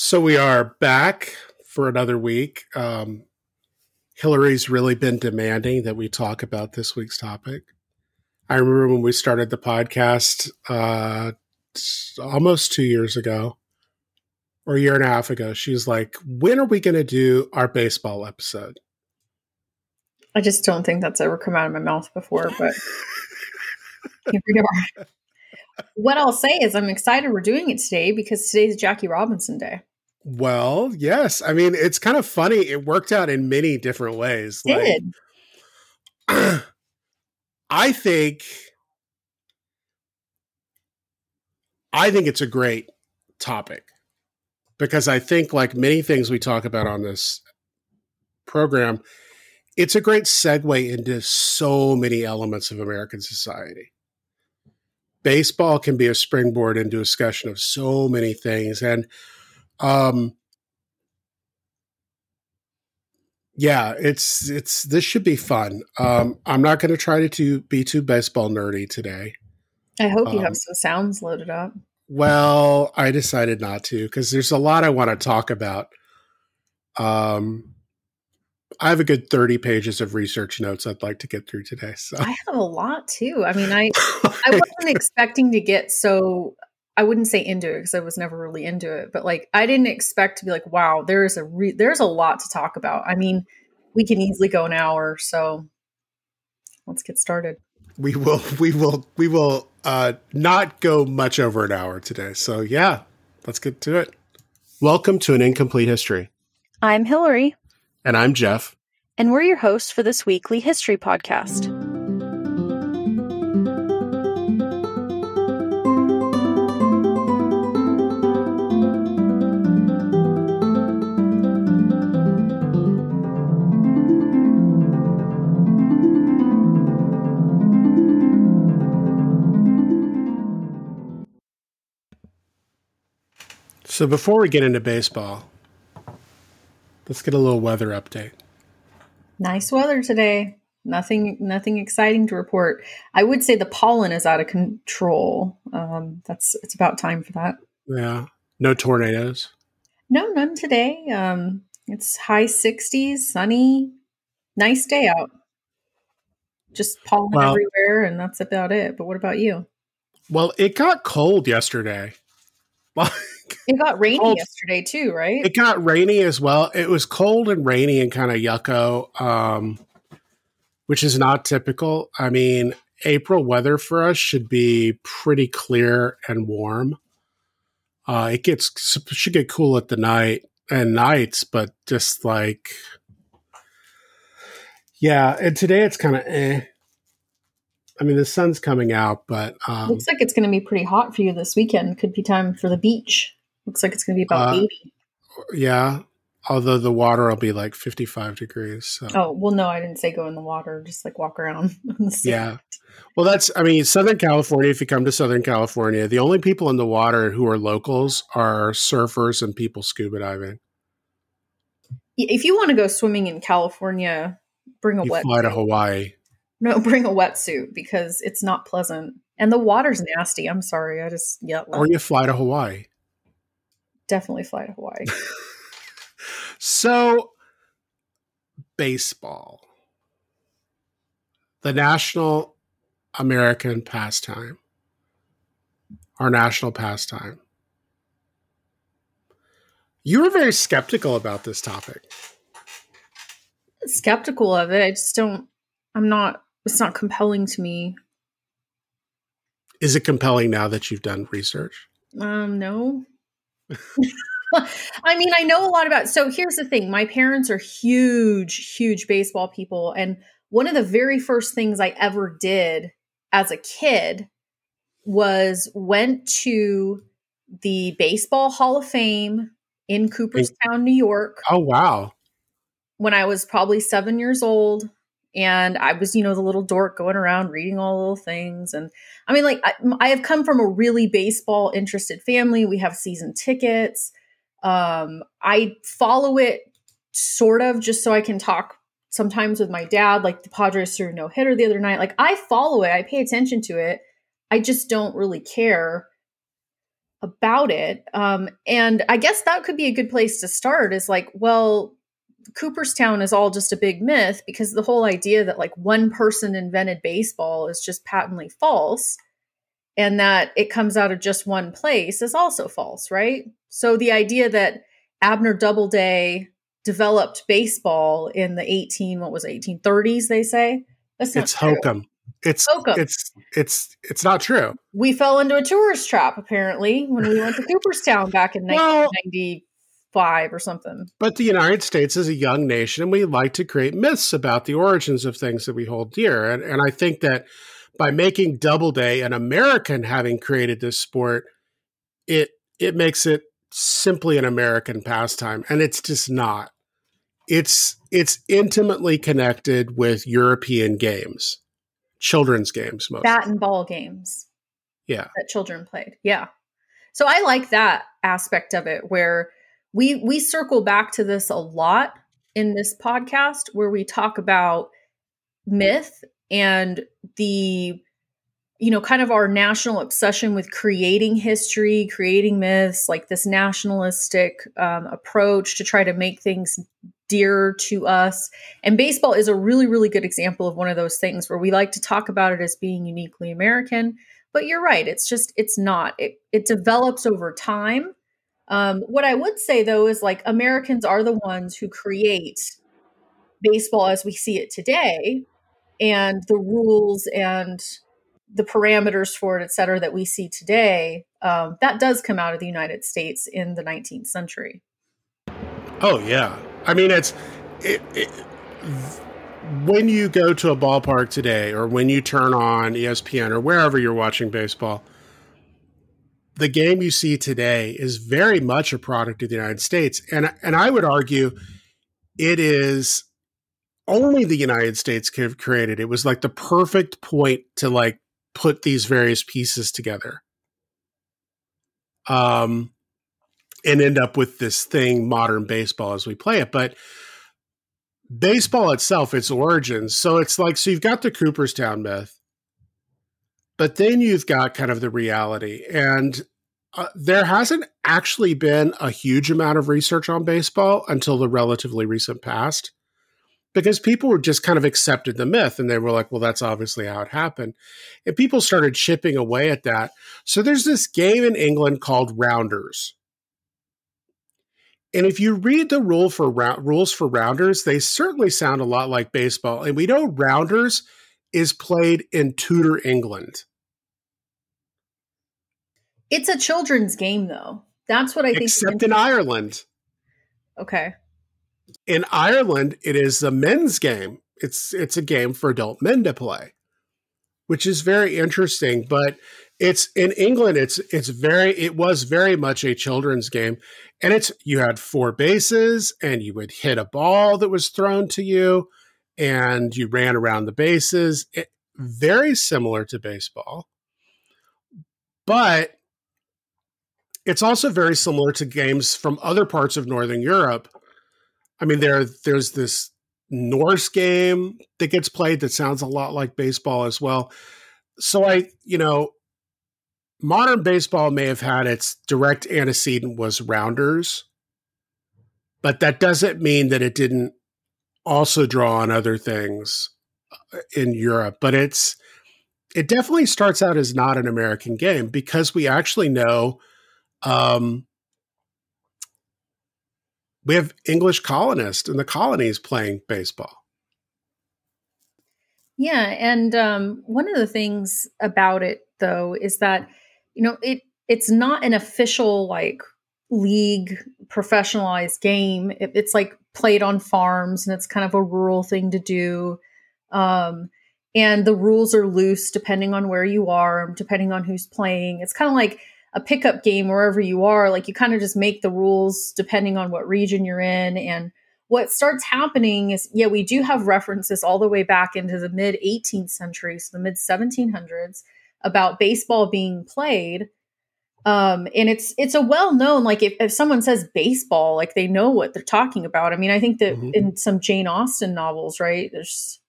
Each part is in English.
So we are back for another week. Um, Hillary's really been demanding that we talk about this week's topic. I remember when we started the podcast uh, almost two years ago or a year and a half ago. she's like, When are we going to do our baseball episode? I just don't think that's ever come out of my mouth before, but here we are what I'll say is I'm excited we're doing it today because today's Jackie Robinson Day. Well, yes. I mean, it's kind of funny. It worked out in many different ways. It like, did. I think I think it's a great topic because I think like many things we talk about on this program, it's a great segue into so many elements of American society baseball can be a springboard into discussion of so many things and um yeah it's it's this should be fun um i'm not going to try to, to be too baseball nerdy today i hope you um, have some sounds loaded up well i decided not to because there's a lot i want to talk about um I have a good 30 pages of research notes I'd like to get through today. So I have a lot too. I mean, I I wasn't expecting to get so I wouldn't say into it because I was never really into it, but like I didn't expect to be like, wow, there is a re- there's a lot to talk about. I mean, we can easily go an hour, so let's get started. We will we will we will uh not go much over an hour today. So yeah, let's get to it. Welcome to an incomplete history. I'm Hillary. And I'm Jeff. And we're your hosts for this weekly history podcast. So before we get into baseball, Let's get a little weather update. Nice weather today. Nothing, nothing exciting to report. I would say the pollen is out of control. Um, that's it's about time for that. Yeah. No tornadoes. No, none today. Um, it's high 60s, sunny, nice day out. Just pollen well, everywhere, and that's about it. But what about you? Well, it got cold yesterday. it got rainy cold. yesterday too, right? It got rainy as well. It was cold and rainy and kind of yucko, um, which is not typical. I mean, April weather for us should be pretty clear and warm. Uh, it gets should get cool at the night and nights, but just like yeah. And today it's kind of eh. I mean, the sun's coming out, but um, looks like it's going to be pretty hot for you this weekend. Could be time for the beach. Looks like it's going to be about uh, 80. Yeah. Although the water will be like 55 degrees. So. Oh, well, no, I didn't say go in the water. Just like walk around. yeah. Well, that's, I mean, Southern California, if you come to Southern California, the only people in the water who are locals are surfers and people scuba diving. If you want to go swimming in California, bring a wet. you wet fly to Hawaii. No, bring a wetsuit because it's not pleasant. And the water's nasty. I'm sorry. I just yeah. Or you fly to Hawaii. Definitely fly to Hawaii. so baseball. The national American pastime. Our national pastime. You were very skeptical about this topic. Skeptical of it. I just don't I'm not it's not compelling to me. Is it compelling now that you've done research? Um, no. I mean, I know a lot about. So here's the thing: my parents are huge, huge baseball people, and one of the very first things I ever did as a kid was went to the Baseball Hall of Fame in Cooperstown, New York. Oh wow! When I was probably seven years old, and I was, you know, the little dork going around reading all the little things. And I mean, like, I, I have come from a really baseball interested family. We have season tickets. Um, I follow it sort of just so I can talk sometimes with my dad. Like the Padres threw no hitter the other night. Like I follow it, I pay attention to it. I just don't really care. about it. Um, and I guess that could be a good place to start is like, well, Cooperstown is all just a big myth because the whole idea that like one person invented baseball is just patently false and that it comes out of just one place is also false, right? So the idea that Abner Doubleday developed baseball in the 18 what was it, 1830s they say that's not it's true. hokum it's hokum. it's it's it's not true we fell into a tourist trap apparently when we went to cooperstown back in well, 1995 or something but the united states is a young nation and we like to create myths about the origins of things that we hold dear and, and i think that by making doubleday an american having created this sport it it makes it simply an american pastime and it's just not it's it's intimately connected with European games, children's games, mostly. bat and ball games. Yeah, that children played. Yeah, so I like that aspect of it where we we circle back to this a lot in this podcast where we talk about myth and the you know kind of our national obsession with creating history creating myths like this nationalistic um, approach to try to make things dear to us. And baseball is a really, really good example of one of those things where we like to talk about it as being uniquely American. But you're right, it's just, it's not. It, it develops over time. Um, what I would say though is like Americans are the ones who create baseball as we see it today and the rules and the parameters for it, et cetera, that we see today. Um, that does come out of the United States in the 19th century. Oh, yeah. I mean, it's it, it, when you go to a ballpark today, or when you turn on ESPN or wherever you're watching baseball. The game you see today is very much a product of the United States, and and I would argue it is only the United States could have created. It was like the perfect point to like put these various pieces together. Um, and end up with this thing, modern baseball, as we play it. But baseball itself, its origins. So it's like, so you've got the Cooperstown myth, but then you've got kind of the reality. And uh, there hasn't actually been a huge amount of research on baseball until the relatively recent past because people were just kind of accepted the myth and they were like, well, that's obviously how it happened. And people started chipping away at that. So there's this game in England called Rounders. And if you read the rule for rules for rounders, they certainly sound a lot like baseball. And we know rounders is played in Tudor England. It's a children's game, though. That's what I think. Except in Ireland. Okay. In Ireland, it is a men's game. It's it's a game for adult men to play, which is very interesting. But it's in England. It's it's very it was very much a children's game, and it's you had four bases, and you would hit a ball that was thrown to you, and you ran around the bases. It, very similar to baseball, but it's also very similar to games from other parts of Northern Europe. I mean, there there's this Norse game that gets played that sounds a lot like baseball as well. So I, you know, modern baseball may have had its direct antecedent was rounders, but that doesn't mean that it didn't also draw on other things uh, in Europe. But it's it definitely starts out as not an American game because we actually know um, we have English colonists in the colonies playing baseball. Yeah, and um, one of the things about it though is that you know it it's not an official like league professionalized game. It, it's like played on farms and it's kind of a rural thing to do. Um, and the rules are loose depending on where you are depending on who's playing. It's kind of like a pickup game wherever you are like you kind of just make the rules depending on what region you're in. And what starts happening is yeah we do have references all the way back into the mid 18th century so the mid 1700s about baseball being played. Um and it's it's a well known like if, if someone says baseball like they know what they're talking about. I mean i think that mm-hmm. in some jane austen novels right there's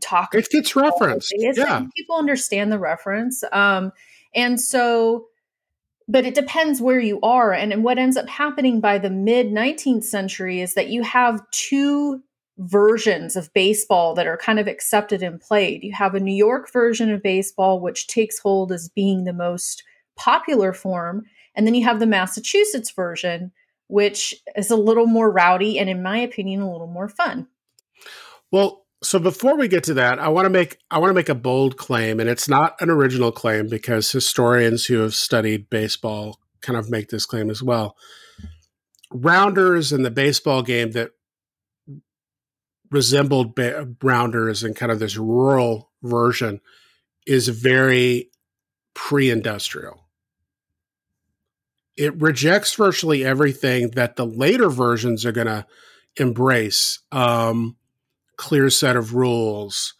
talk it gets referenced. Yeah. people understand the reference. Um and so but it depends where you are. And, what ends up happening by the mid 19th century is that you have two versions of baseball that are kind of accepted and played. You have a New York version of baseball, which takes hold as being the most popular form. And then you have the Massachusetts version, which is a little more rowdy and, in my opinion, a little more fun. Well, so before we get to that, I want to make I want to make a bold claim, and it's not an original claim because historians who have studied baseball kind of make this claim as well. Rounders in the baseball game that resembled ba- rounders and kind of this rural version is very pre-industrial. It rejects virtually everything that the later versions are going to embrace. Um, clear set of rules,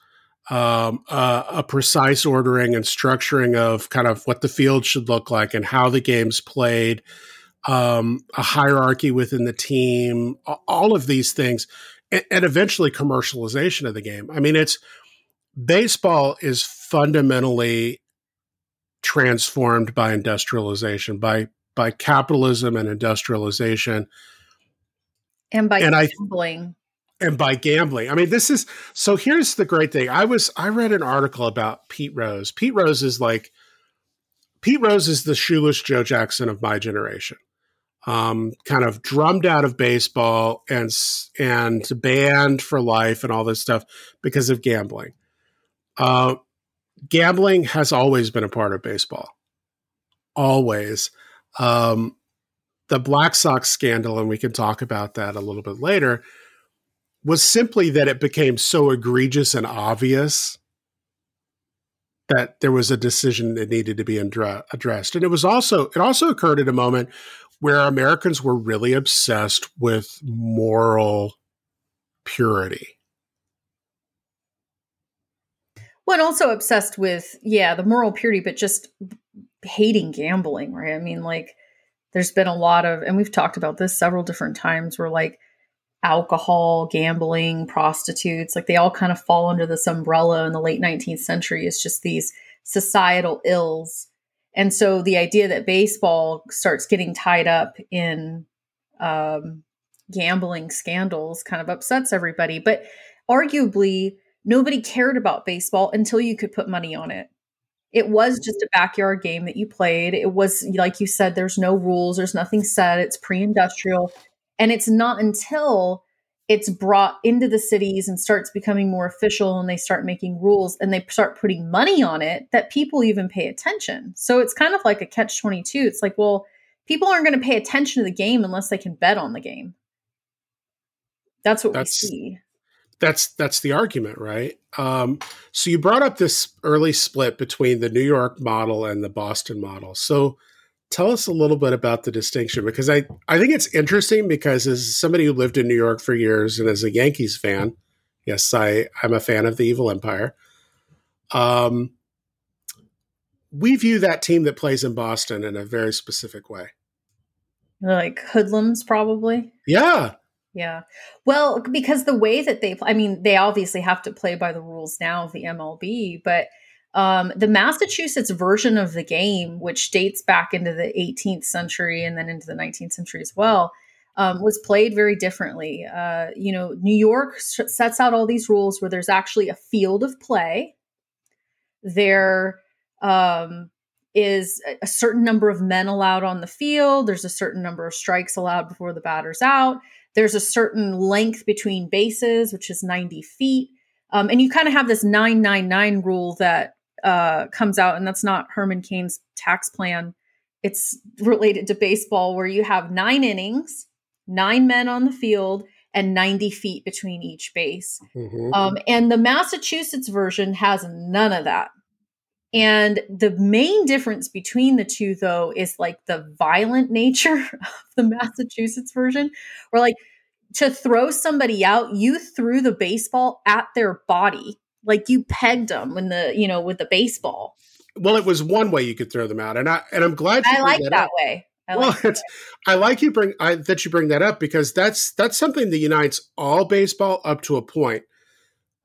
um, uh, a precise ordering and structuring of kind of what the field should look like and how the game's played, um, a hierarchy within the team, all of these things, and, and eventually commercialization of the game. I mean, it's baseball is fundamentally transformed by industrialization, by by capitalism and industrialization, and by and gambling and by gambling. I mean, this is so here's the great thing. I was I read an article about Pete Rose. Pete Rose is like Pete Rose is the shoeless Joe Jackson of my generation. Um, kind of drummed out of baseball and and banned for life and all this stuff because of gambling. Uh, gambling has always been a part of baseball, always. Um, the Black Sox scandal, and we can talk about that a little bit later was simply that it became so egregious and obvious that there was a decision that needed to be addressed. And it was also it also occurred at a moment where Americans were really obsessed with moral purity. Well, and also obsessed with yeah, the moral purity, but just hating gambling, right? I mean, like there's been a lot of, and we've talked about this several different times, where like alcohol, gambling, prostitutes, like they all kind of fall under this umbrella in the late 19th century. It's just these societal ills. And so the idea that baseball starts getting tied up in um, gambling scandals kind of upsets everybody. But arguably, nobody cared about baseball until you could put money on it. It was just a backyard game that you played. It was, like you said, there's no rules, there's nothing set, it's pre industrial. And it's not until it's brought into the cities and starts becoming more official and they start making rules and they start putting money on it that people even pay attention. So it's kind of like a catch 22. It's like, well, people aren't going to pay attention to the game unless they can bet on the game. That's what that's, we see. That's that's the argument, right? Um, so you brought up this early split between the New York model and the Boston model. So tell us a little bit about the distinction because I, I think it's interesting because as somebody who lived in New York for years and as a Yankees fan, yes, I, I'm a fan of the Evil Empire. Um, we view that team that plays in Boston in a very specific way. Like hoodlums, probably. Yeah. Yeah. Well, because the way that they, I mean, they obviously have to play by the rules now of the MLB, but um, the Massachusetts version of the game, which dates back into the 18th century and then into the 19th century as well, um, was played very differently. Uh, you know, New York sets out all these rules where there's actually a field of play. There um, is a certain number of men allowed on the field. There's a certain number of strikes allowed before the batter's out. There's a certain length between bases, which is 90 feet. Um, and you kind of have this 999 rule that uh, comes out, and that's not Herman Cain's tax plan. It's related to baseball, where you have nine innings, nine men on the field, and 90 feet between each base. Mm-hmm. Um, and the Massachusetts version has none of that. And the main difference between the two, though, is like the violent nature of the Massachusetts version, where like to throw somebody out, you threw the baseball at their body like you pegged them when the you know with the baseball. Well, it was one way you could throw them out, and I and I'm glad I like that, that way. I well, like it's, I like you bring I, that you bring that up because that's that's something that unites all baseball up to a point.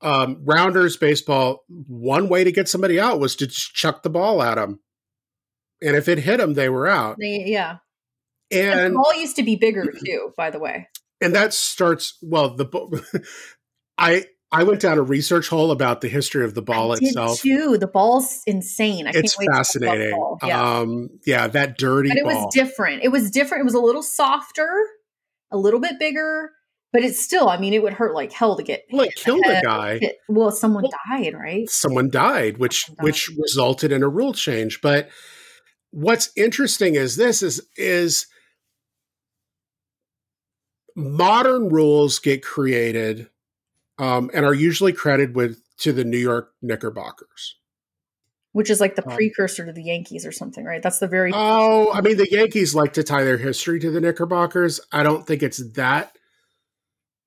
Um, rounders baseball, one way to get somebody out was to just chuck the ball at them. and if it hit them, they were out. They, yeah. And, and the ball used to be bigger too, by the way. And that starts well. The I I went down a research hole about the history of the ball I itself. too. The ball's insane. I it's fascinating. Yeah. Um, yeah, that dirty. But it ball. was different. It was different. It was a little softer, a little bit bigger, but it's still. I mean, it would hurt like hell to get. Well, it killed a guy. Hit. Well, someone well, died, right? Someone died, which someone died. which resulted in a rule change. But what's interesting is this is is modern rules get created um, and are usually credited with to the New York Knickerbockers. Which is like the um, precursor to the Yankees or something, right? That's the very. Oh, I mean, the Yankees like to tie their history to the Knickerbockers. I don't think it's that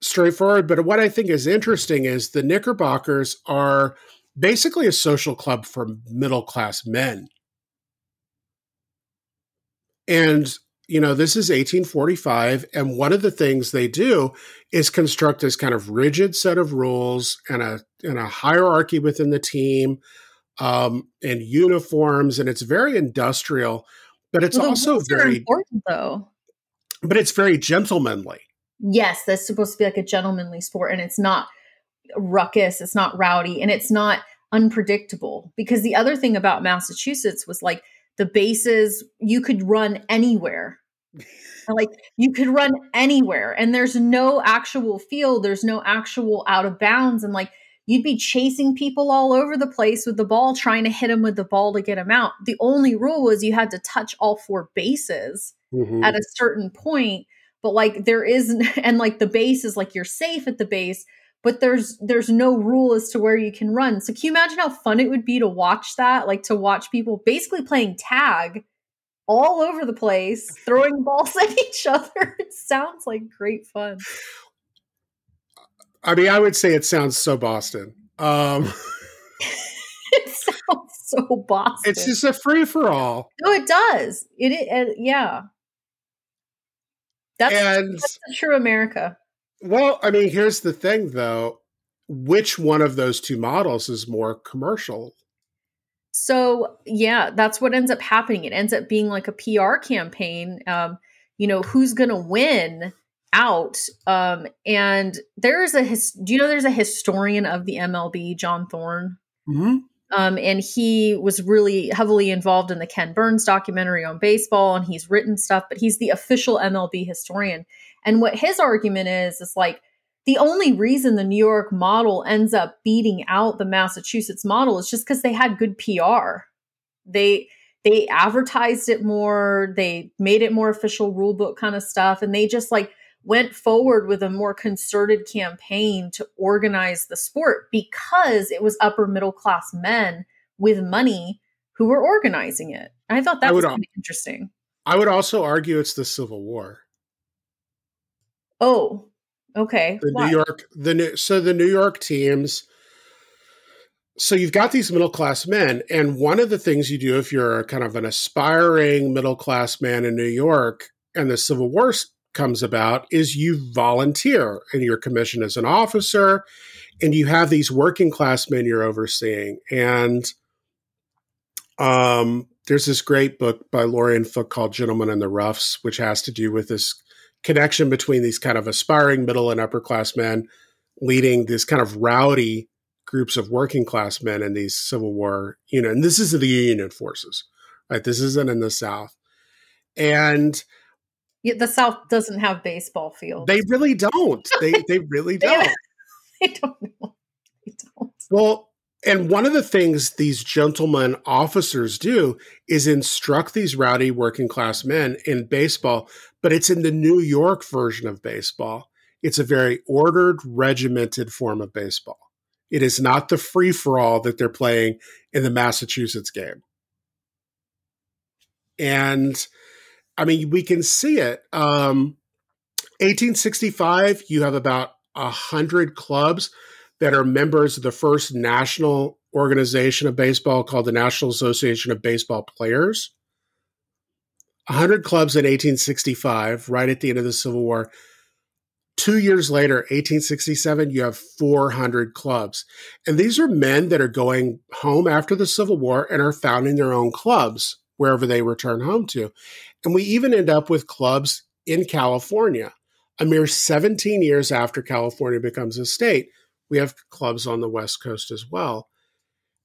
straightforward. But what I think is interesting is the Knickerbockers are basically a social club for middle class men. And you know, this is 1845, and one of the things they do is construct this kind of rigid set of rules and a and a hierarchy within the team, um, and uniforms, and it's very industrial, but it's well, also very important though. But it's very gentlemanly. Yes, that's supposed to be like a gentlemanly sport, and it's not ruckus, it's not rowdy, and it's not unpredictable. Because the other thing about Massachusetts was like the bases you could run anywhere like you could run anywhere and there's no actual field there's no actual out of bounds and like you'd be chasing people all over the place with the ball trying to hit them with the ball to get them out the only rule was you had to touch all four bases mm-hmm. at a certain point but like there is and like the base is like you're safe at the base but there's there's no rule as to where you can run. So can you imagine how fun it would be to watch that? Like to watch people basically playing tag all over the place, throwing balls at each other. It sounds like great fun. I mean, I would say it sounds so Boston. Um it sounds so Boston. It's just a free for all. No, it does. It, it yeah. That's, and, that's true America. Well, I mean, here's the thing though. Which one of those two models is more commercial? So, yeah, that's what ends up happening. It ends up being like a PR campaign. Um, you know, who's going to win out? Um, and there is a, his- do you know there's a historian of the MLB, John Thorn? Mm-hmm. Um, and he was really heavily involved in the Ken Burns documentary on baseball, and he's written stuff, but he's the official MLB historian. And what his argument is is like the only reason the New York model ends up beating out the Massachusetts model is just because they had good PR. They they advertised it more, they made it more official rule book kind of stuff, and they just like went forward with a more concerted campaign to organize the sport because it was upper middle class men with money who were organizing it. I thought that was kind interesting. I would also argue it's the Civil War. Oh, okay. The Why? New York, the new, so the New York teams. So you've got these middle class men, and one of the things you do if you're kind of an aspiring middle class man in New York, and the Civil War comes about, is you volunteer and you're commissioned as an officer, and you have these working class men you're overseeing. And um, there's this great book by Lorien Foote called Gentlemen and the Roughs, which has to do with this connection between these kind of aspiring middle and upper class men leading these kind of rowdy groups of working class men in these Civil War, you know, and this is the Union forces, right? This isn't in the South. And yeah, the South doesn't have baseball fields. They really don't. They they really don't. they don't. They don't. Well, and one of the things these gentlemen officers do is instruct these rowdy working class men in baseball, but it's in the New York version of baseball. It's a very ordered, regimented form of baseball. It is not the free for all that they're playing in the Massachusetts game. And I mean, we can see it. Um, 1865, you have about a hundred clubs that are members of the first national organization of baseball called the National Association of Baseball Players. 100 clubs in 1865, right at the end of the Civil War. Two years later, 1867, you have 400 clubs. And these are men that are going home after the Civil War and are founding their own clubs wherever they return home to. And we even end up with clubs in California. A mere 17 years after California becomes a state, we have clubs on the West Coast as well.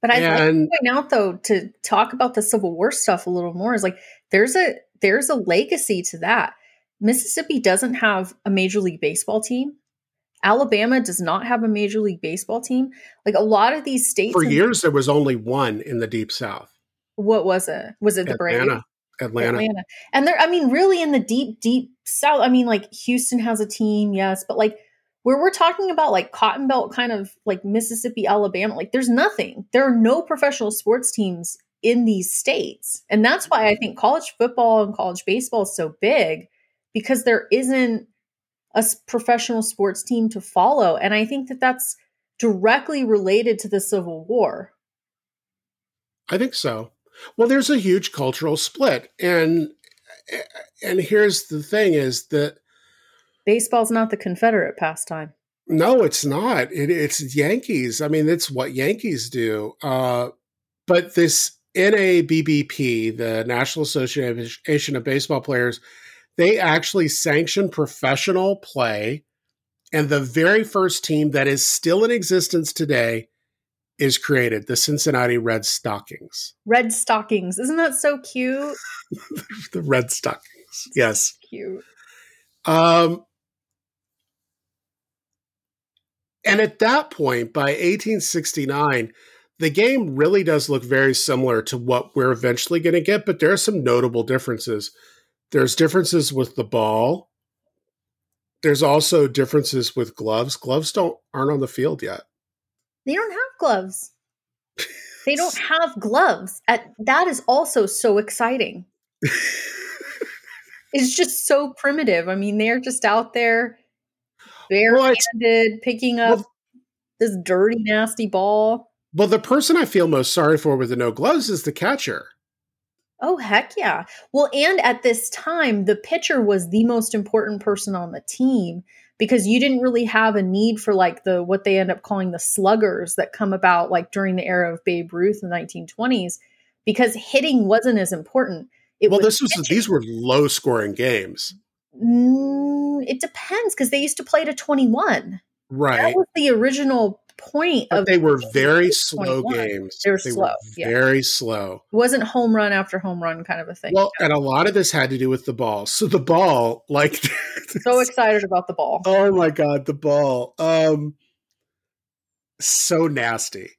But I'd like to point out though to talk about the Civil War stuff a little more is like there's a there's a legacy to that. Mississippi doesn't have a major league baseball team. Alabama does not have a major league baseball team. Like a lot of these states For years there was only one in the deep south. What was it? Was it the Atlanta. Braves? Atlanta. Atlanta. And they're I mean really in the deep deep south. I mean like Houston has a team, yes, but like where we're talking about like cotton belt kind of like Mississippi, Alabama, like there's nothing. There are no professional sports teams in these states. And that's why I think college football and college baseball is so big because there isn't a professional sports team to follow. And I think that that's directly related to the Civil War. I think so. Well, there's a huge cultural split. And eh, eh, and here's the thing is that Baseball's not the Confederate pastime. No, it's not. It, it's Yankees. I mean, it's what Yankees do. Uh, but this NABBP, the National Association of Baseball Players, they actually sanction professional play. And the very first team that is still in existence today is created the Cincinnati Red Stockings. Red stockings. Isn't that so cute? the Red Stockings. Yes. Cute. Um, and at that point, by 1869, the game really does look very similar to what we're eventually going to get, but there are some notable differences. There's differences with the ball. There's also differences with gloves. Gloves don't aren't on the field yet. They don't have gloves. They don't have gloves. At, that is also so exciting. It's just so primitive. I mean, they're just out there Well, barehanded, picking up Well- this dirty, nasty ball. well, the person I feel most sorry for with the no gloves is the catcher. Oh, heck yeah. Well, and at this time, the pitcher was the most important person on the team because you didn't really have a need for like the what they end up calling the sluggers that come about like during the era of Babe Ruth in the 1920s because hitting wasn't as important. It well, was this was pitching. these were low scoring games, Mm, it depends because they used to play to 21. right? That was the original point But of they were very slow 21. games. They were slow, yeah. very slow. It wasn't home run after home run kind of a thing. Well, and a lot of this had to do with the ball. So the ball, like, so excited about the ball. oh my god, the ball, um, so nasty.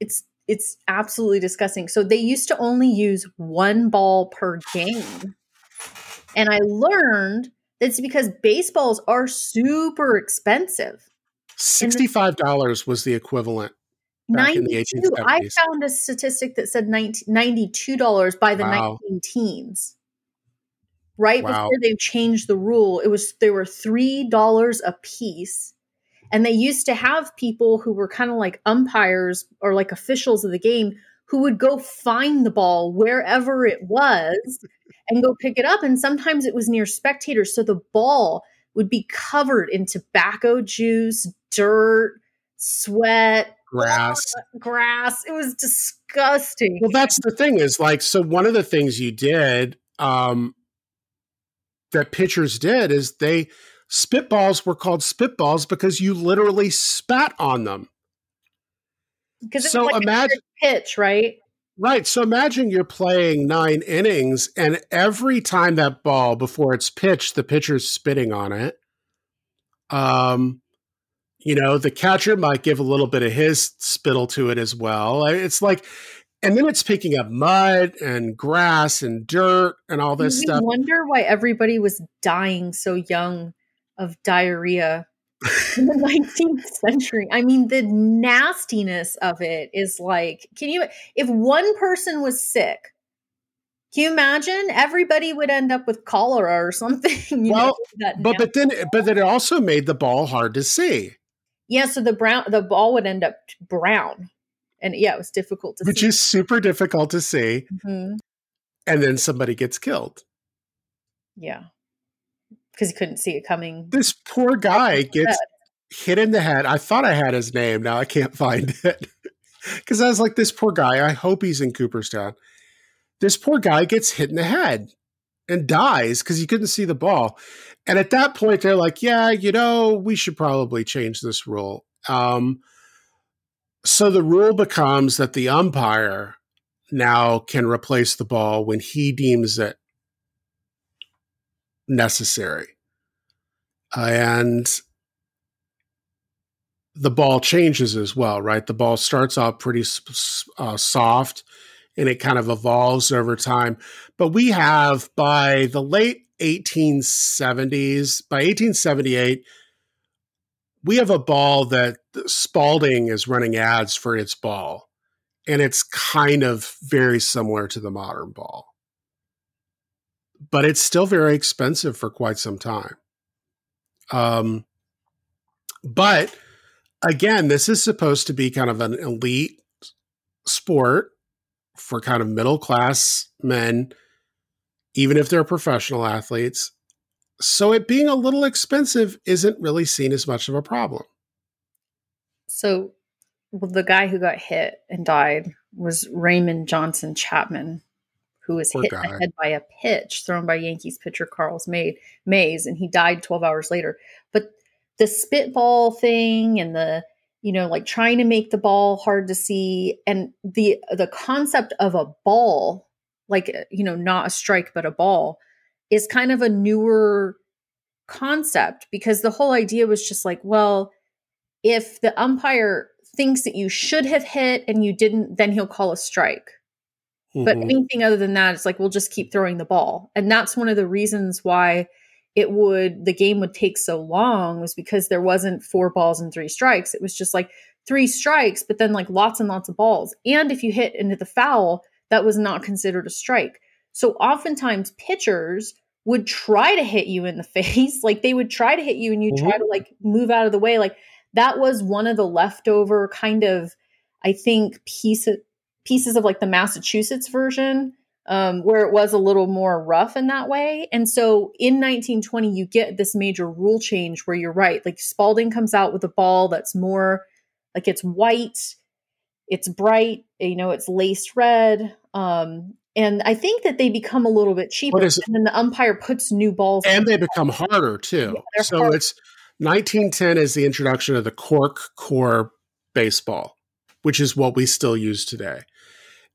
It's it's absolutely disgusting. So they used to only use one ball per game. And I learned that it's because baseballs are super expensive. Sixty-five dollars was the equivalent. Back in the 92. I found a statistic that said 90, $92 by the Wow. 19 teens. Right Wow. before they changed the rule, it was they were $3 a piece. And they used to have people who were kind of like umpires or like officials of the game who would go find the ball wherever it was and go pick it up. And sometimes it was near spectators. So the ball would be covered in tobacco juice, dirt, sweat, Grass. grass. It was disgusting. Well, that's the thing is like so. One of the things you did um, that pitchers did is they spitballs were called spitballs because you literally spat on them. Because it so was like imagine- a pitch, right? Right. So imagine you're playing nine innings, and every time that ball before it's pitched, the pitcher's spitting on it. Um, you know, the catcher might give a little bit of his spittle to it as well. It's like, and then it's picking up mud and grass and dirt and all this you stuff. wonder why everybody was dying so young of diarrhea in the 19th century. I mean, the nastiness of it is like, can you, if one person was sick, can you imagine? Everybody would end up with cholera or something. You Well, know, that But but then but then it also made the ball hard to see, yeah, so the brown, the ball would end up brown, and yeah, it was difficult to see. which see. is super difficult to see. Mhm. And then somebody gets killed. Yeah, because he couldn't see it coming. This poor guy gets hit in the head. I thought I had his name. Now I can't find it. Because I was like, this poor guy, I hope he's in Cooperstown. this poor guy gets hit in the head and dies because he couldn't see the ball. And at that point, they're like, yeah, you know, we should probably change this rule. Um, so the rule becomes that the umpire now can replace the ball when he deems it necessary. and the ball changes as well, right? The ball starts off pretty uh, soft and it kind of evolves over time. But we have by the late 1870s, by 1878, we have a ball that Spalding is running ads for its ball. And it's kind of very similar to the modern ball. But it's still very expensive for quite some time. Um, but again, this is supposed to be kind of an elite sport for kind of middle class men, even if they're professional athletes. So it being a little expensive isn't really seen as much of a problem. So well, the guy who got hit and died was Raymond Johnson Chapman, who was Poor hit guy. in the head by a pitch thrown by Yankees pitcher Carl's Carlos Mays, and he died 12 hours later. But the spitball thing and the you know like trying to make the ball hard to see and the the concept of a ball like uh, you know not a strike but a ball is kind of a newer concept because the whole idea was just like well if the umpire thinks that you should have hit and you didn't then he'll call a strike mm-hmm. but anything other than that it's like we'll just keep throwing the ball and that's one of the reasons why it would the game would take so long was because there wasn't four balls and three strikes. It was just like three strikes, but then like lots and lots of balls. And if you hit into the foul, that was not considered a strike. So oftentimes pitchers would try to hit you in the face. like they would try to hit you and you mm-hmm. try to like move out of the way. Like that was one of the leftover kind of, I think, piece of, pieces of like the Massachusetts version um, where it was a little more rough in that way. And so in 1920, you get this major rule change where you're right. Like Spalding comes out with a ball that's more like it's white, it's bright, you know, it's laced red. Um, and I think that they become a little bit cheaper. and then the umpire puts new balls. And they become harder too. Yeah, so hard. it's 1910 is the introduction of the cork core baseball, which is what we still use today.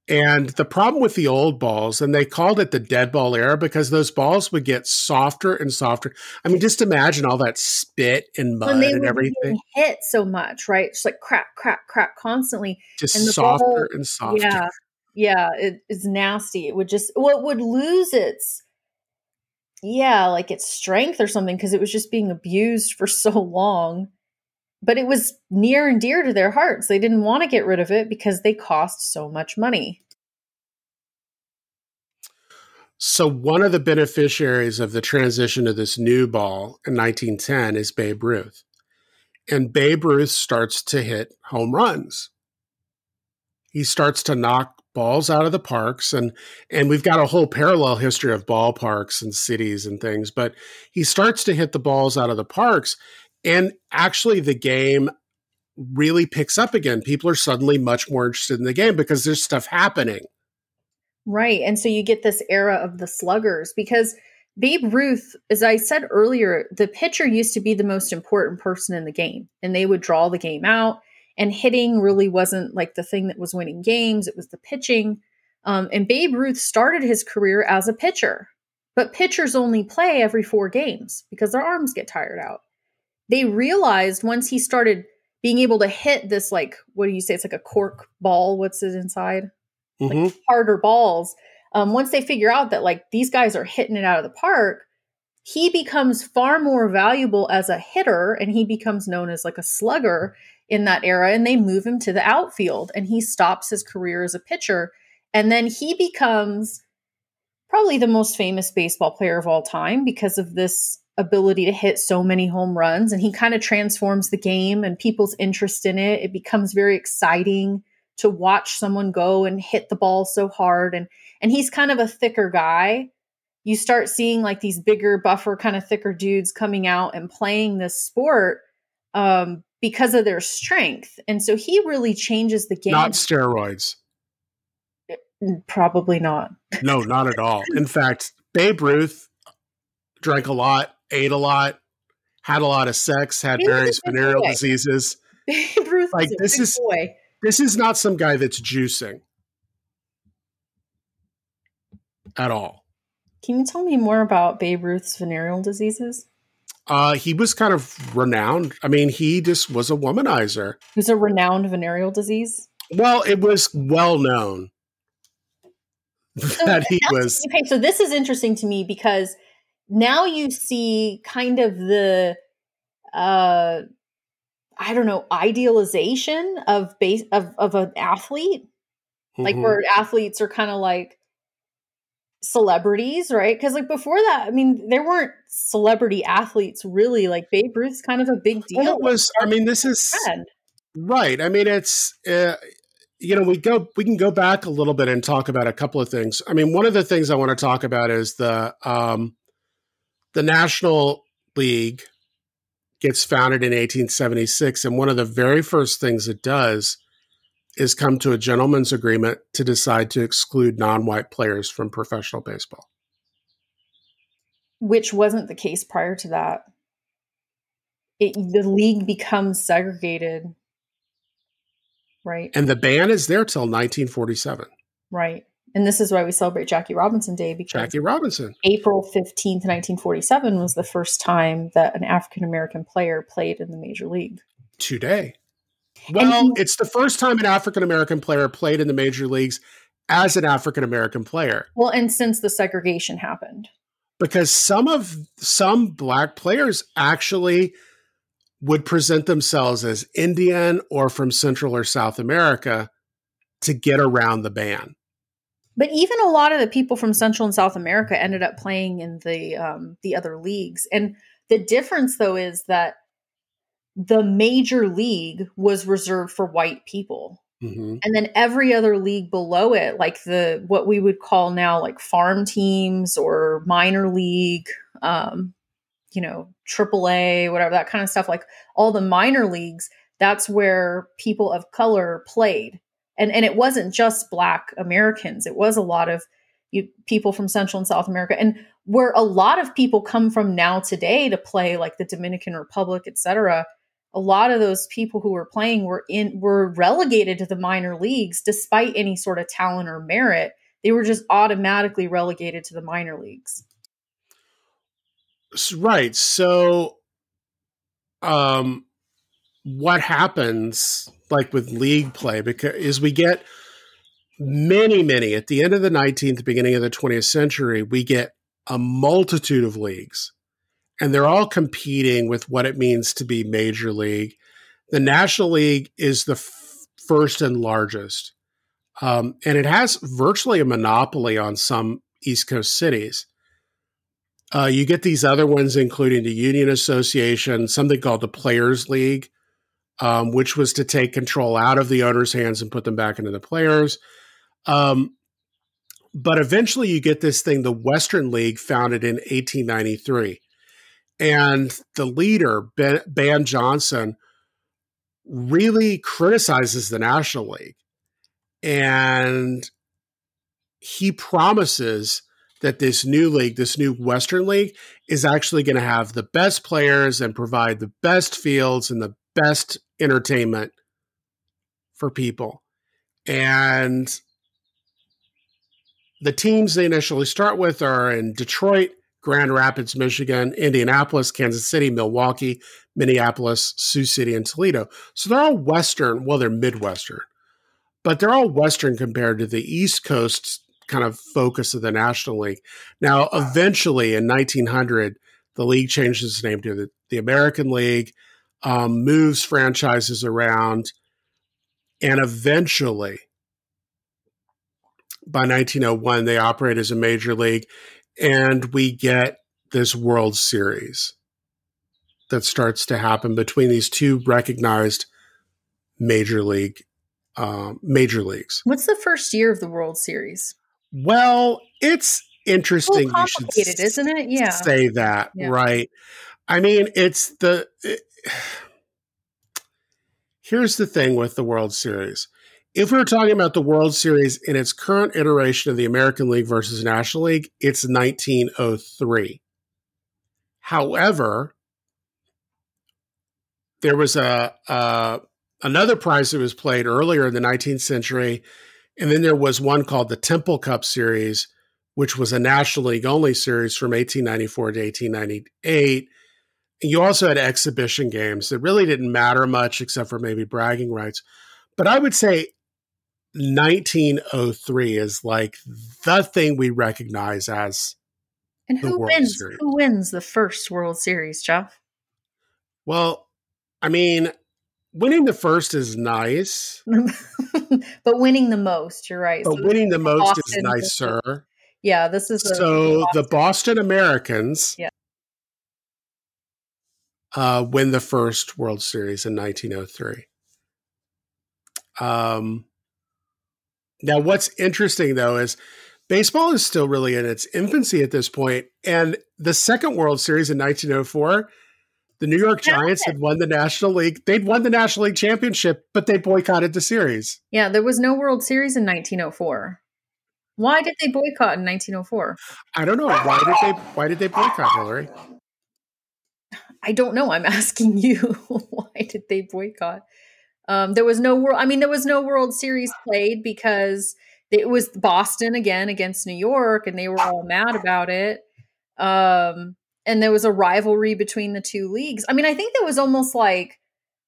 And the problem with the old balls, and they called it the dead ball era because those balls would get softer and softer. I mean, just imagine all that spit and mud and everything. Hit so much, right? It's like crack, crack, crack constantly. Just and softer ball, and softer. Yeah. Yeah. It is nasty. It would just, well, it would lose its, yeah, like its strength or something because it was just being abused for so long but it was near and dear to their hearts. They didn't want to get rid of it because they cost so much money. So, one of the beneficiaries of the transition to this new ball in 1910 is Babe Ruth. And Babe Ruth starts to hit home runs. He starts to knock balls out of the parks and and we've got a whole parallel history of ballparks and cities and things but he starts to hit the balls out of the parks and actually, the game really picks up again. People are suddenly much more interested in the game because there's stuff happening. Right. And so you get this era of the sluggers because Babe Ruth, as I said earlier, the pitcher used to be the most important person in the game and they would draw the game out. And hitting really wasn't like the thing that was winning games, it was the pitching. Um, and Babe Ruth started his career as a pitcher, but pitchers only play every four games because their arms get tired out they realized once he started being able to hit this like what do you say? It's like a cork ball what's it inside? Mm-hmm. like harder balls. Um, once they figure out that like these guys are hitting it out of the park he becomes far more valuable as a hitter and he becomes known as like a slugger in that era and they move him to the outfield and he stops his career as a pitcher. And then he becomes probably the most famous baseball player of all time because of this ability to hit so many home runs and he kind of transforms the game and people's interest in it it becomes very exciting to watch someone go and hit the ball so hard and and he's kind of a thicker guy you start seeing like these bigger buffer kind of thicker dudes coming out and playing this sport um, because of their strength and so he really changes the game not steroids Probably not. no, not at all. In fact, Babe Ruth drank a lot, ate a lot, had a lot of sex, had He various venereal boy. diseases. Babe Ruth Like, this is- boy. This is not some guy that's juicing at all. Can you tell me more about Babe Ruth's venereal diseases? Uh, he was kind of renowned. I mean, he just was a womanizer. Who's a renowned venereal disease? Well, it was well known that he was. okay. So this is interesting to me because now you see kind of the, uh, I don't know, idealization of base of of an athlete. like Mhm. where athletes are kind of like celebrities, right? Because like before that, I mean, there weren't celebrity athletes really. Like Babe Ruth's kind of a big deal. Well, it was. I mean, this is Friend. right. I mean, it's. Uh, you know, we go. We can go back a little bit and talk about a couple of things. I mean, one of the things I want to talk about is the um, the National League gets founded in 1876, and one of the very first things it does is come to a gentleman's agreement to decide to exclude non-white players from professional baseball. which wasn't the case prior to that. It, the league becomes segregated, right? And the ban is there till 1947. right. And this is why we celebrate Jackie Robinson Day because Jackie Robinson. April 15th, 1947 was the first time that an African American player played in the major league. today. Well, he- it's the first time an African American player played in the major leagues as an African American player Well, and since the segregation happened. because some of some black players actually would present themselves as Indian or from Central or South America to get around the ban. But even a lot of the people from Central and South America ended up playing in the um, the other leagues. And the difference, though, is that the major league was reserved for white people, Mhm. and then every other league below it, like the what we would call now like farm teams or minor league, um, you know, AAA, whatever that kind of stuff, like all the minor leagues. That's where people of color played and and it wasn't just black americans. It was a lot of you, people from central and south america. And where a lot of people come from now today to play like the dominican republic etc a lot of those people who were playing were in were relegated to the minor leagues despite any sort of talent or merit. They were just automatically relegated to the minor leagues. Right. So um what happens like with league play because is we get many many at the end of the 19th beginning of the 20th century we get a multitude of leagues. And they're all competing with what it means to be major league. The national league is the f- first and largest. Um, and it has virtually a monopoly on some east coast cities. Uh, you get these other ones, including the Union Association, something called the Players League, um, which was to take control out of the owners' hands and put them back into the players. Um, but eventually, you get this thing, the Western League, founded in 1893. And the leader, Ban, Johnson, really criticizes the National League. And he promises that this new league, this new Western League, is actually going to have the best players and provide the best fields and the best entertainment for people. And the teams they initially start with are in Detroit, Grand Rapids, Michigan, Indianapolis, Kansas City, Milwaukee, Minneapolis, Sioux City, and Toledo. So they're all Western. Well, they're Midwestern, but they're all Western compared to the East Coast kind of focus of the National League. Now, eventually in 1900, the league changed its name to the, the American League, um, moves franchises around, and eventually, by 1901, they operate as a major league, and we get this World Series that starts to happen between these two recognized major league um, major leagues. what's the first year of the world series Well, it's interesting. should complicated isn't it yeah say that, Yeah. right? I mean, it's the. It, here's the thing with the World Series if we're talking about the World Series in its current iteration of the American League versus National League, it's 1903. However, there was a, a another prize that was played earlier in the 19th century, and then there was one called the Temple Cup Series, which was a National League only series from 1894 to 1898. You also had exhibition games that really didn't matter much except for maybe bragging rights. But I would say 1903 is like the thing we recognize as and who wins Series. who wins the first World Series, Jeff? Well, I mean, winning the first is nice. but winning the most, you're right. But so winning the most Boston is nicer. Yeah, this is so the Boston Americans. Yeah. Uh, win the first World Series in 1903. Um, now, what's interesting though is baseball is still really in its infancy at this point, and the second World Series in 1904 the New York Giants had won the National League. They'd won the National League championship, but they boycotted the series. Yeah, there was no World Series in 1904. Why did they boycott in 1904? I don't know. Why did they why did they boycott, Hillary? I don't know. I'm asking you. why did they boycott? Um, there was no world I mean there was no World Series played because it was Boston again against New York and they were all mad about it. Um, and there was a rivalry between the two leagues. I mean, I think that was almost like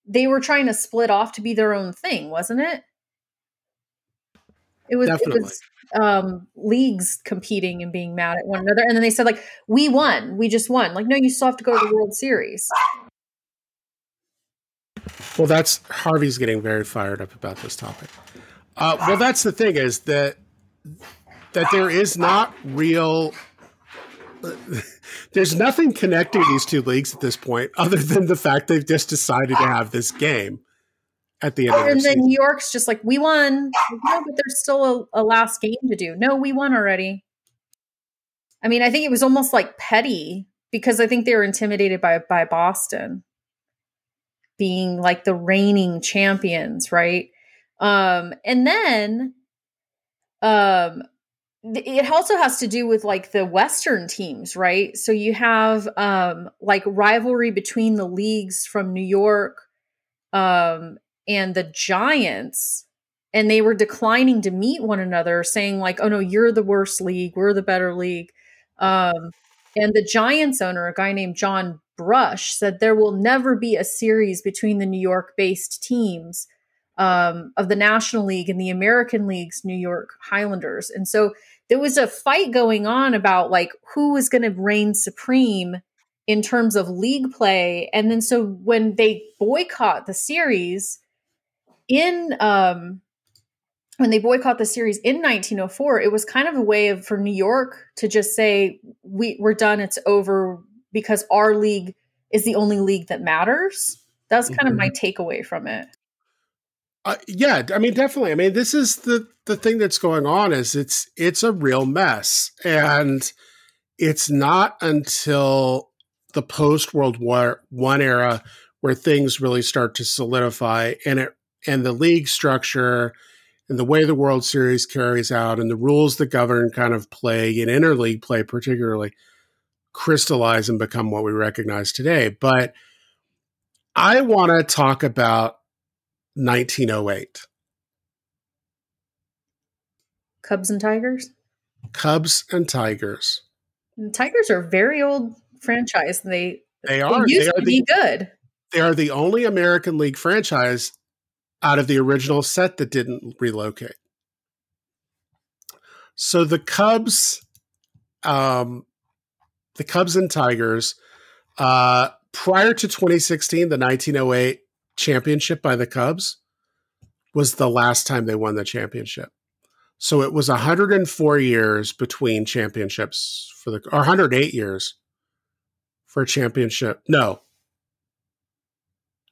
they were trying to split off to be their own thing, wasn't it? It was, Definitely. it was um, leagues competing and being mad at one another, and then they said like, "We won, we just won." Like, no, you still have to go to the World Series. Well, that's Harvey's getting very fired up about this topic. Uh, well, that's the thing is that that there is not real there's nothing connecting these two leagues at this point other than the fact they've just decided to have this game at the end and the then New York's just like, we won. No, but there's still a, a last game to do. No, we won already. I mean, I think it was almost like petty because I think they were intimidated by by Boston being like the reigning champions, right? Um, and then um it also has to do with like the western teams right so you have um like rivalry between the leagues from new york um and the giants and they were declining to meet one another saying like oh no you're the worst league we're the better league um and the giants owner a guy named john brush said there will never be a series between the new york based teams um, of the National League and the American League's New York Highlanders. And so there was a fight going on about like who was going to reign supreme in terms of league play. And then so when they boycott the series in um when they boycott the series in 1904, it was kind of a way of for New York to just say we we're done, it's over because our league is the only league that matters. That's kind mm-hmm. of my takeaway from it. Uh, yeah, I mean, definitely. I mean, this is the the thing that's going on is it's it's a real mess, and it's not until the post World War One era where things really start to solidify, and it and the league structure and the way the World Series carries out and the rules that govern kind of play and interleague play particularly crystallize and become what we recognize today. But I want to talk about 1908. Cubs and Tigers? Cubs and Tigers. And Tigers are very old franchise. They they are they, used they are to the, be good. They are the only American League franchise out of the original set that didn't relocate. So the Cubs, um, the Cubs and Tigers, uh, prior to 2016, the 1908 championship by the Cubs was the last time they won the championship. So it was 104 years between championships for the, or 108 years for a championship. No,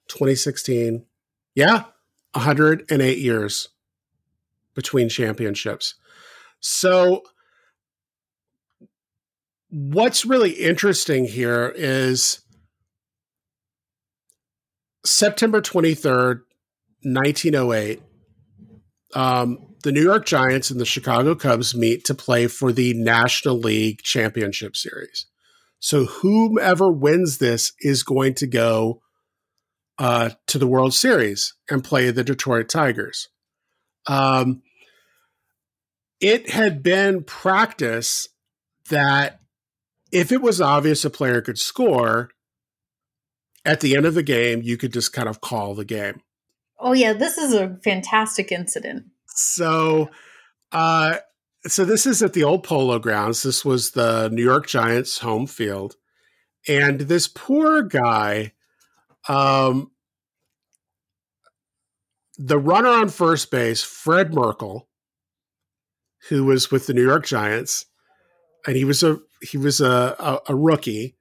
2016. Yeah, 108 years between championships. So what's really interesting here is September 23rd, 1908, um, the New York Giants and the Chicago Cubs meet to play for the National League Championship Series. So whomever wins this is going to go uh, to the World Series and play the Detroit Tigers. Um, it had been practice that if it was obvious a player could score, at the end of the game, you could just kind of call the game. Oh yeah, this is a fantastic incident. So, uh, so this is at the old Polo Grounds. This was the New York Giants home field, and this poor guy, um, the runner on first base, Fred Merkle, who was with the New York Giants, and he was a he was a, a, a rookie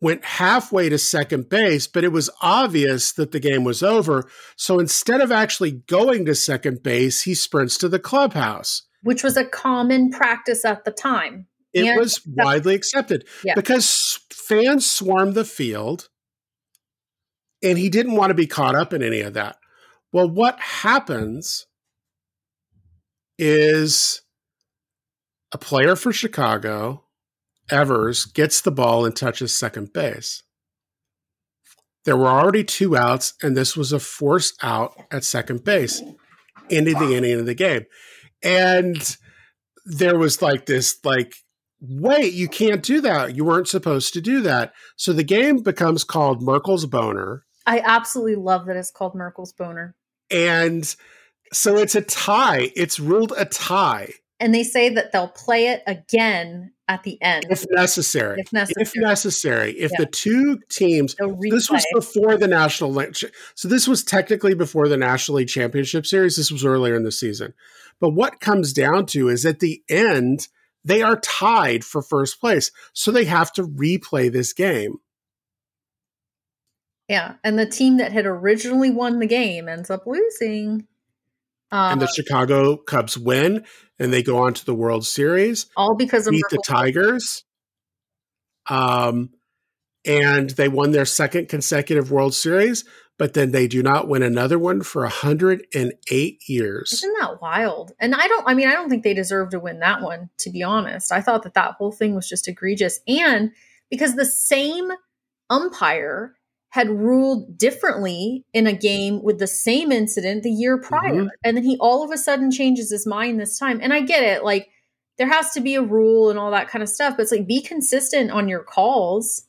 went halfway to second base, but it was obvious that the game was over. So instead of actually going to second base, he sprints to the clubhouse, which was a common practice at the time. It and was widely accepted yeah. because fans swarmed the field and he didn't want to be caught up in any of that. Well, what happens is a player for Chicago Evers gets the ball and touches second base. There were already two outs, and this was a force out at second base, ending the inning of the game. And there was like this, like, wait, you can't do that. You weren't supposed to do that. So the game becomes called Merkle's Boner. I absolutely love that it's called Merkle's Boner. And so it's a tie. It's ruled a tie. And they say that they'll play it again at the end if necessary. If necessary. If necessary. If yeah. the two teams this was before the national so this was technically before the National League Championship series. This was earlier in the season. But what comes down to is at the end they are tied for first place. So they have to replay this game. Yeah, and the team that had originally won the game ends up losing. Um, and the Chicago Cubs win, and they go on to the World Series. All because of beat the Tigers. Um, and they won their second consecutive World Series, but then they do not win another one for 108 years. Isn't that wild? And I don't, I mean, I don't think they deserve to win that one, to be honest. I thought that that whole thing was just egregious. And because the same umpire had ruled differently in a game with the same incident the year prior. Mm-hmm. And then he all of a sudden changes his mind this time. And I get it. Like, there has to be a rule and all that kind of stuff, but it's like be consistent on your calls.